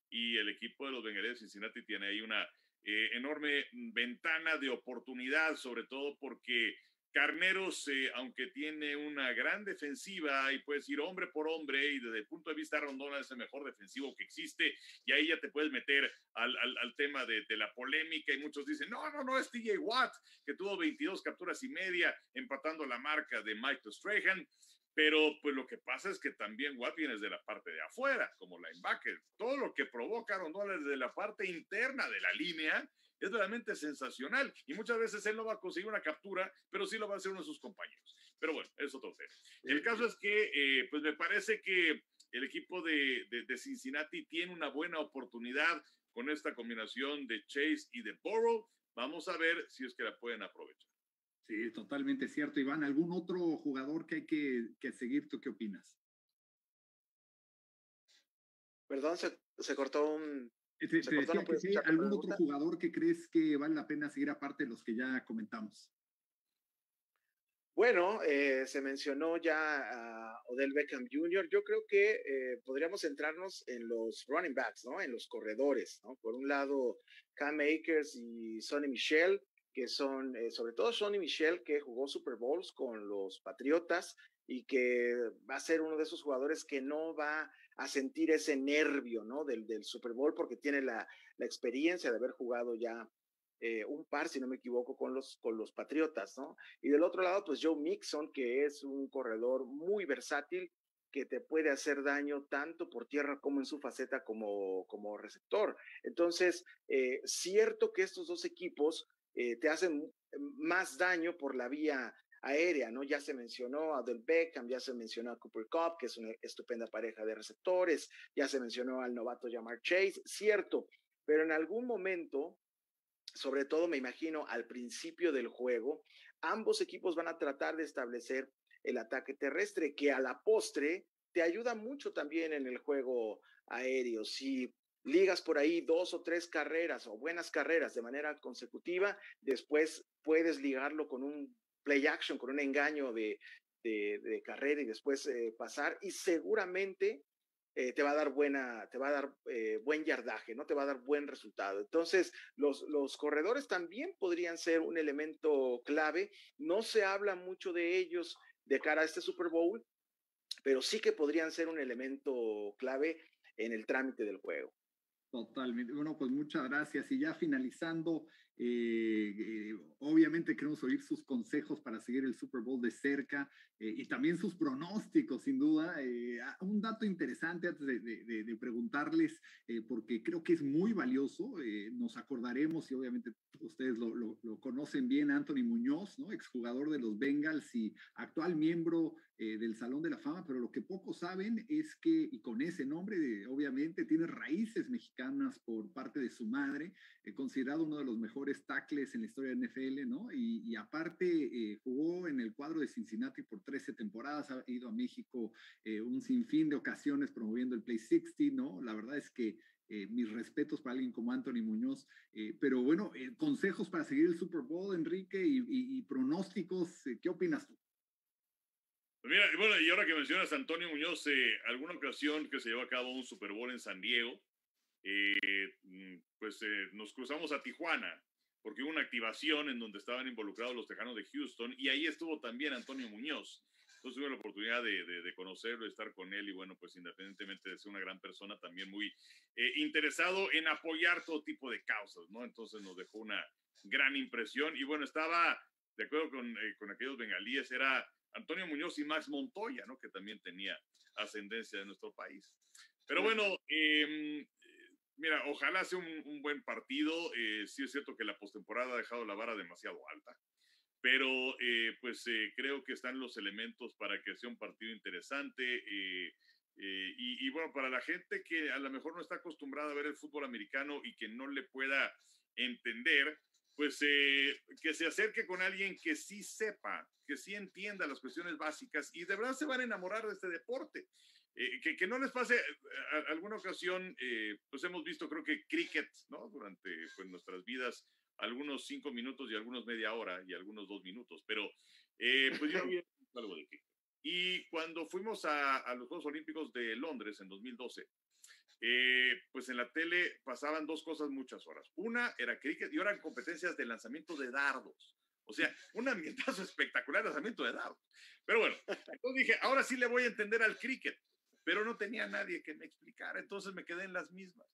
S6: y el equipo de los Bengalíes de Cincinnati tiene ahí una eh, enorme ventana de oportunidad, sobre todo porque Carneros, eh, aunque tiene una gran defensiva y puedes ir hombre por hombre y desde el punto de vista Rondona es el mejor defensivo que existe y ahí ya te puedes meter al, al, tema de, de, la polémica y muchos dicen, no, no, no, es TJ Watt que tuvo 22 capturas y media empatando la marca de Michael Strahan. Pero pues lo que pasa es que también Watt viene desde la parte de afuera, como linebacker. Todo lo que provoca Rondona desde la parte interna de la línea es realmente sensacional. Y muchas veces él no va a conseguir una captura, pero sí lo va a hacer uno de sus compañeros. Pero bueno, es otro tema. El caso es que, eh, pues me parece que el equipo de, de, Cincinnati tiene una buena oportunidad con esta combinación de Chase y de Burrow. Vamos a ver si es que la pueden aprovechar.
S5: Sí, totalmente cierto. Iván, ¿algún otro jugador que hay que, que seguir? ¿Tú qué opinas?
S7: Perdón, se, se cortó un,
S5: ¿Algún otro jugador que crees que vale la pena seguir aparte de los que ya comentamos?
S7: Bueno, eh, se mencionó ya a Odell Beckham Jr. Yo creo que eh, podríamos centrarnos en los running backs, ¿no? En los corredores, ¿no? Por un lado, Cam Akers y Sonny Michel, que son, eh, sobre todo Sonny Michel, que jugó Super Bowls con los Patriotas y que va a ser uno de esos jugadores que no va a sentir ese nervio, ¿no? Del, del Super Bowl porque tiene la, la experiencia de haber jugado ya eh, un par, si no me equivoco, con los, con los Patriotas, ¿no? Y del otro lado, pues Joe Mixon, que es un corredor muy versátil, que te puede hacer daño tanto por tierra como en su faceta como, como receptor. Entonces, eh, cierto que estos dos equipos eh, te hacen más daño por la vía aérea, ¿no? Ya se mencionó a Del Beckham, ya se mencionó a Cooper Cup, que es una estupenda pareja de receptores, ya se mencionó al novato Jamar Chase, cierto, pero en algún momento, sobre todo me imagino al principio del juego, ambos equipos van a tratar de establecer el ataque terrestre, que a la postre te ayuda mucho también en el juego aéreo. Si ligas por ahí dos o tres carreras o buenas carreras de manera consecutiva, después puedes ligarlo con un play action, con un engaño de, de, carrera y después eh, pasar y seguramente eh, te va a dar buena, te va a dar eh, buen yardaje, ¿no? Te va a dar buen resultado. Entonces, los, los corredores también podrían ser un elemento clave. No se habla mucho de ellos de cara a este Super Bowl, pero sí que podrían ser un elemento clave en el trámite del juego.
S5: Totalmente. Bueno, pues muchas gracias. Y ya finalizando, eh, eh, obviamente queremos oír sus consejos para seguir el Super Bowl de cerca eh, y también sus pronósticos, sin duda. un dato interesante antes de, preguntarles, porque creo que es muy valioso. nos acordaremos y obviamente ustedes lo, lo, conocen bien, Anthony Muñoz, ¿no? exjugador de los Bengals y actual miembro del Salón de la Fama, pero lo que pocos saben es que, y con ese nombre, obviamente, tiene raíces mexicanas por parte de su madre, considerado uno de los mejores tackles en la historia de NFL, ¿no? Y, aparte eh, jugó en el cuadro de Cincinnati por 13 temporadas, ha ido a México eh, un sinfín de ocasiones promoviendo el Play 60, ¿no? La verdad es que eh, mis respetos para alguien como Anthony Muñoz, pero bueno, consejos para seguir el Super Bowl, Enrique, y, pronósticos, ¿qué opinas tú?
S6: Mira, bueno, y ahora que mencionas a Antonio Muñoz, alguna ocasión que se llevó a cabo un Super Bowl en San Diego, mm, pues nos cruzamos a Tijuana porque hubo una activación en donde estaban involucrados los Tejanos de Houston y ahí estuvo también Antonio Muñoz. Entonces tuve la oportunidad de, de, conocerlo, de estar con él y bueno, pues independientemente de ser una gran persona, también muy eh, interesado en apoyar todo tipo de causas, ¿no? Entonces nos dejó una gran impresión y bueno, estaba de acuerdo con, eh, con aquellos bengalíes, era Antonio Muñoz y Max Montoya, ¿no? Que también tenía ascendencia de nuestro país. Pero bueno, em, mira, ojalá sea un, buen partido. Eh, sí es cierto que la postemporada ha dejado la vara demasiado alta, pero eh, pues eh, creo que están los elementos para que sea un partido interesante. y, y, bueno, para la gente que a lo mejor no está acostumbrada a ver el fútbol americano y que no le pueda entender, pues que se acerque con alguien que sí sepa, que sí entienda las cuestiones básicas y de verdad se van a enamorar de este deporte. Eh, que, que, no les pase, eh, alguna ocasión, eh, pues hemos visto, creo que cricket, ¿no? Durante pues, nuestras vidas, algunos cinco minutos y algunos media hora y algunos dos minutos, pero pues yo había algo de cricket. Y cuando fuimos a, a, los Juegos Olímpicos de Londres en 2012, pues en la tele pasaban dos cosas muchas horas. Una era cricket y ahora competencias de lanzamiento de dardos. O sea, un ambientazo espectacular lanzamiento de dardos. Pero bueno, entonces dije, ahora sí le voy a entender al cricket pero no tenía nadie que me explicara, entonces me quedé en las mismas.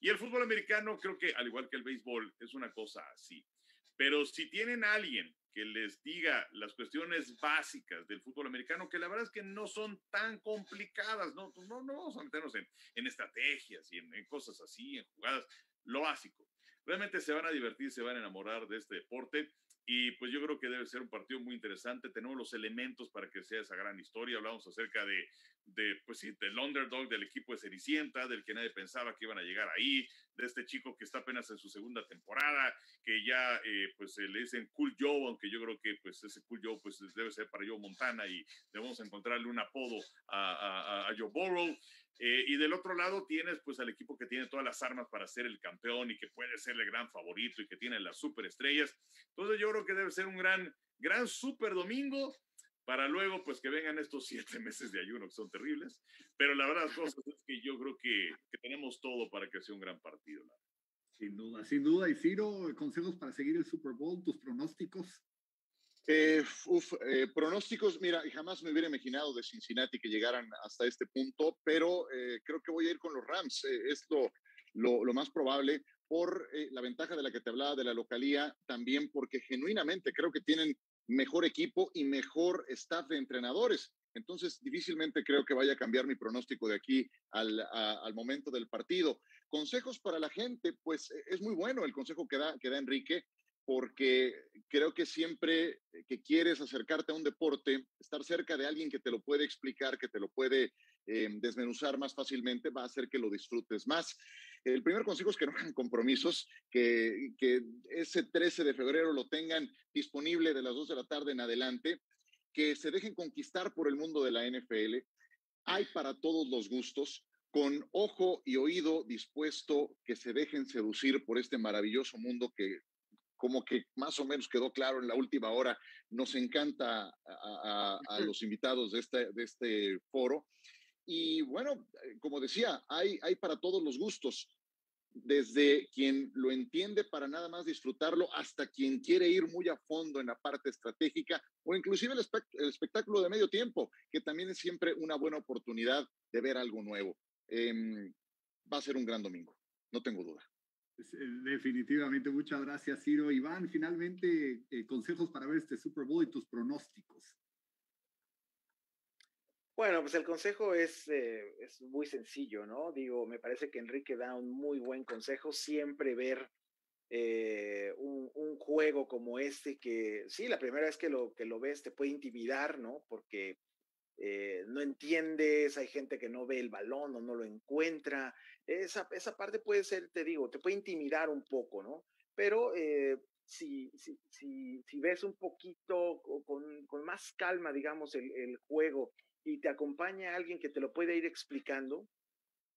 S6: Y el fútbol americano creo que, al igual que el béisbol, es una cosa así. Pero si tienen a alguien que les diga las cuestiones básicas del fútbol americano, que la verdad es que no son tan complicadas, no, pues no, no vamos a meternos en, en estrategias y en, cosas así, en jugadas, lo básico. Realmente se van a divertir, se van a enamorar de este deporte y pues yo creo que debe ser un partido muy interesante. Tenemos los elementos para que sea esa gran historia. Hablamos acerca de, de pues sí, del underdog del equipo de Cenicienta, del que nadie pensaba que iban a llegar ahí, de este chico que está apenas en su segunda temporada, que ya eh, pues le dicen Cool Joe, aunque yo creo que pues ese Cool Joe pues debe ser para Joe Montana y debemos encontrarle un apodo a, a, a Joe Burrow. Eh, y del otro lado tienes pues al equipo que tiene todas las armas para ser el campeón y que puede ser el gran favorito y que tiene las superestrellas. Entonces yo creo que debe ser un gran, gran super domingo para luego pues que vengan estos siete meses de ayuno que son terribles. Pero la verdad es que yo creo que, que tenemos todo para que sea un gran partido.
S5: Sin duda, sin duda. Y Ciro, consejos para seguir el Super Bowl, tus pronósticos.
S8: Eh, uf, eh, pronósticos, mira, jamás me hubiera imaginado de Cincinnati que llegaran hasta este punto, pero eh, creo que voy a ir con los Rams. Eh, es lo, lo, lo, más probable por eh, la ventaja de la que te hablaba de la localía, también porque genuinamente creo que tienen mejor equipo y mejor staff de entrenadores. Entonces, difícilmente creo que vaya a cambiar mi pronóstico de aquí al, al momento del partido. Consejos para la gente, pues es muy bueno el consejo que da, que da Enrique porque creo que siempre que quieres acercarte a un deporte, estar cerca de alguien que te lo puede explicar, que te lo puede eh, desmenuzar más fácilmente, va a hacer que lo disfrutes más. El primer consejo es que no hagan compromisos, que, que ese 13 de febrero lo tengan disponible de las 2 de la tarde en adelante, que se dejen conquistar por el mundo de la NFL. Hay para todos los gustos con ojo y oído dispuesto que se dejen seducir por este maravilloso mundo que como que más o menos quedó claro en la última hora, nos encanta a, a, a los invitados de este, de este foro. Y bueno, eh, como decía, hay, hay para todos los gustos, desde quien lo entiende para nada más disfrutarlo hasta quien quiere ir muy a fondo en la parte estratégica o inclusive el, el espectáculo de medio tiempo, que también es siempre una buena oportunidad de ver algo nuevo. Eh, va a ser un gran domingo, no tengo duda.
S5: Eh, definitivamente, muchas gracias, Ciro. Iván, finalmente, eh, consejos para ver este Super Bowl y tus pronósticos.
S7: Bueno, pues el consejo es, eh, es muy sencillo, ¿no? Digo, me parece que Enrique da un muy buen consejo, siempre ver eh, un, juego como este que, sí, la primera vez que lo, que lo ves te puede intimidar, ¿no? Porque eh, no entiendes, hay gente que no ve el balón o no lo encuentra. Esa, esa parte puede ser, te digo, te puede intimidar un poco, ¿no? Pero si, si, si, si, ves un poquito con, con más calma, digamos, el, el, juego y te acompaña alguien que te lo puede ir explicando,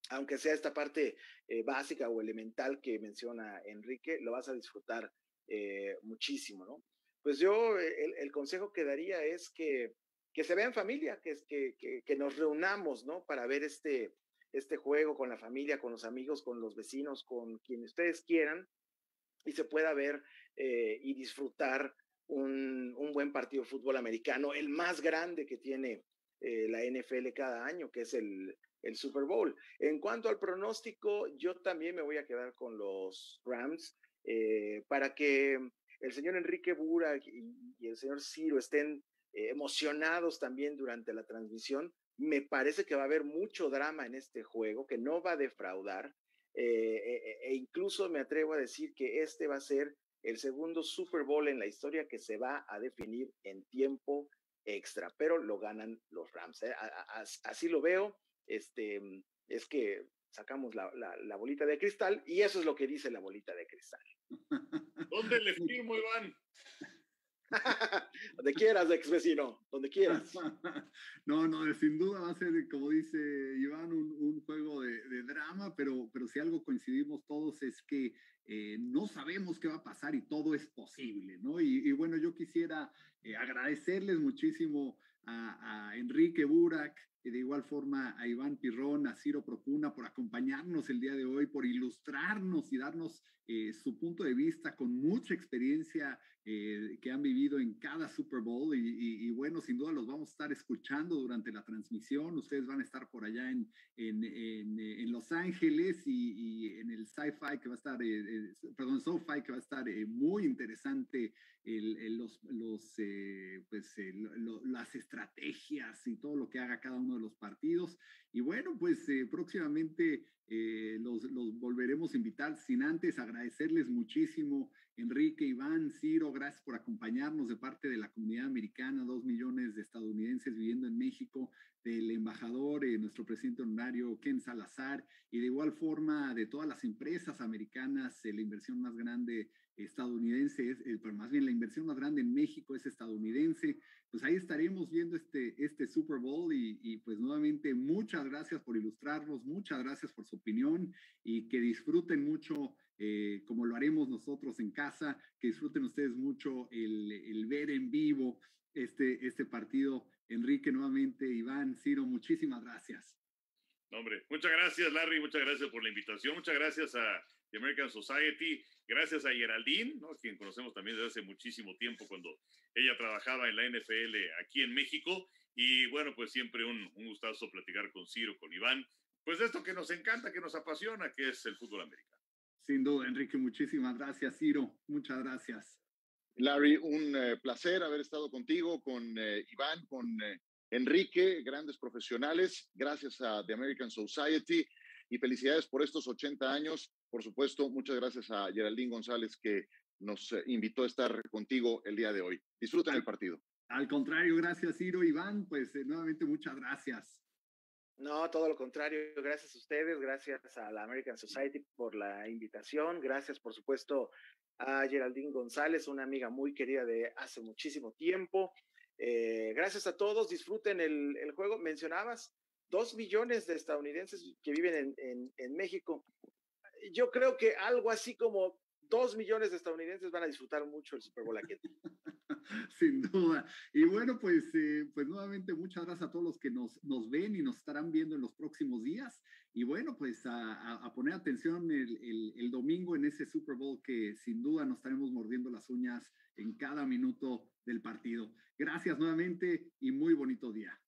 S7: aunque sea esta parte eh, básica o elemental que menciona Enrique, lo vas a disfrutar eh, muchísimo, ¿no? Pues yo el, el consejo que daría es que que se vea en familia, que, que, que, nos reunamos, ¿no? Para ver este, este juego con la familia, con los amigos, con los vecinos, con quien ustedes quieran, y se pueda ver eh, y disfrutar un, un, buen partido de fútbol americano, el más grande que tiene eh, la NFL cada año, que es el, el Super Bowl. En cuanto al pronóstico, yo también me voy a quedar con los Rams eh, para que el señor Enrique Bura y, y el señor Ciro estén emocionados también durante la transmisión. Me parece que va a haber mucho drama en este juego, que no va a defraudar. e incluso me atrevo a decir que este va a ser el segundo Super Bowl en la historia que se va a definir en tiempo extra, pero lo ganan los Rams. ¿eh? Así lo veo. Este, es que sacamos la, la, bolita de cristal y eso es lo que dice la bolita de cristal.
S6: ¿Dónde le firmo, Iván?
S7: donde quieras, ex vecino, donde quieras.
S5: No, no, sin duda va a ser, como dice Iván, un, juego de, de, drama, pero, pero si algo coincidimos todos es que eh, no sabemos qué va a pasar y todo es posible, ¿no? Y, bueno, yo quisiera eh, agradecerles muchísimo a, a Enrique Burak, de igual forma a Iván Pirrón, a Ciro Procuna por acompañarnos el día de hoy, por ilustrarnos y darnos eh, su punto de vista con mucha experiencia eh, que han vivido en cada Super Bowl y, bueno, sin duda los vamos a estar escuchando durante la transmisión. Ustedes van a estar por allá en, en, en, Los Ángeles y, en el Sci-Fi que va a estar, eh, perdón, SoFi que va a estar muy interesante pues, las estrategias y todo lo que haga cada uno de los partidos. Y bueno, pues próximamente eh, los, los, volveremos a invitar sin antes agradecerles muchísimo, Enrique, Iván, Ciro, gracias por acompañarnos de parte de la comunidad americana, dos millones de estadounidenses viviendo en México, del embajador, eh, nuestro presidente honorario Ken Salazar, y de igual forma de todas las empresas americanas, eh, la inversión más grande estadounidense, es, pero más bien la inversión más grande en México es estadounidense. Pues ahí estaremos viendo este, este Super Bowl y, y pues nuevamente muchas gracias por ilustrarnos, muchas gracias por su opinión y que disfruten mucho, eh, como lo haremos nosotros en casa, que disfruten ustedes mucho el, el ver en vivo este, este partido. Enrique, nuevamente, Iván, Ciro, muchísimas gracias.
S6: hombre, muchas gracias, Larry, muchas gracias por la invitación, muchas gracias a The American Society, gracias a Geraldine, ¿no? quien conocemos también desde hace muchísimo tiempo cuando ella trabajaba en la NFL aquí en México. Y bueno, pues siempre un, un gustazo platicar con Ciro, con Iván, pues de esto que nos encanta, que nos apasiona, que es el fútbol americano.
S5: Sin duda, Enrique, muchísimas gracias, Ciro, muchas gracias.
S8: Larry, un eh, placer haber estado contigo, con eh, Iván, con eh, Enrique, grandes profesionales, gracias a The American Society y felicidades por estos 80 años. Por supuesto, muchas gracias a Geraldine González que nos invitó a estar contigo el día de hoy. Disfruten el partido.
S5: Al contrario, gracias, Ciro. Iván, pues nuevamente muchas gracias.
S7: No, todo lo contrario. Gracias a ustedes, gracias a la American Society por la invitación. Gracias, por supuesto, a Geraldine González, una amiga muy querida de hace muchísimo tiempo. Eh, gracias a todos, disfruten el, el, juego. Mencionabas dos millones de estadounidenses que viven en, en, en México. Yo creo que algo así como dos millones de estadounidenses van a disfrutar mucho el Super Bowl aquí.
S5: Sin duda. Y bueno, pues, eh, pues nuevamente muchas gracias a todos los que nos, nos ven y nos estarán viendo en los próximos días. Y bueno, pues a, a, poner atención el, el, el, domingo en ese Super Bowl que sin duda nos estaremos mordiendo las uñas en cada minuto del partido. Gracias nuevamente y muy bonito día.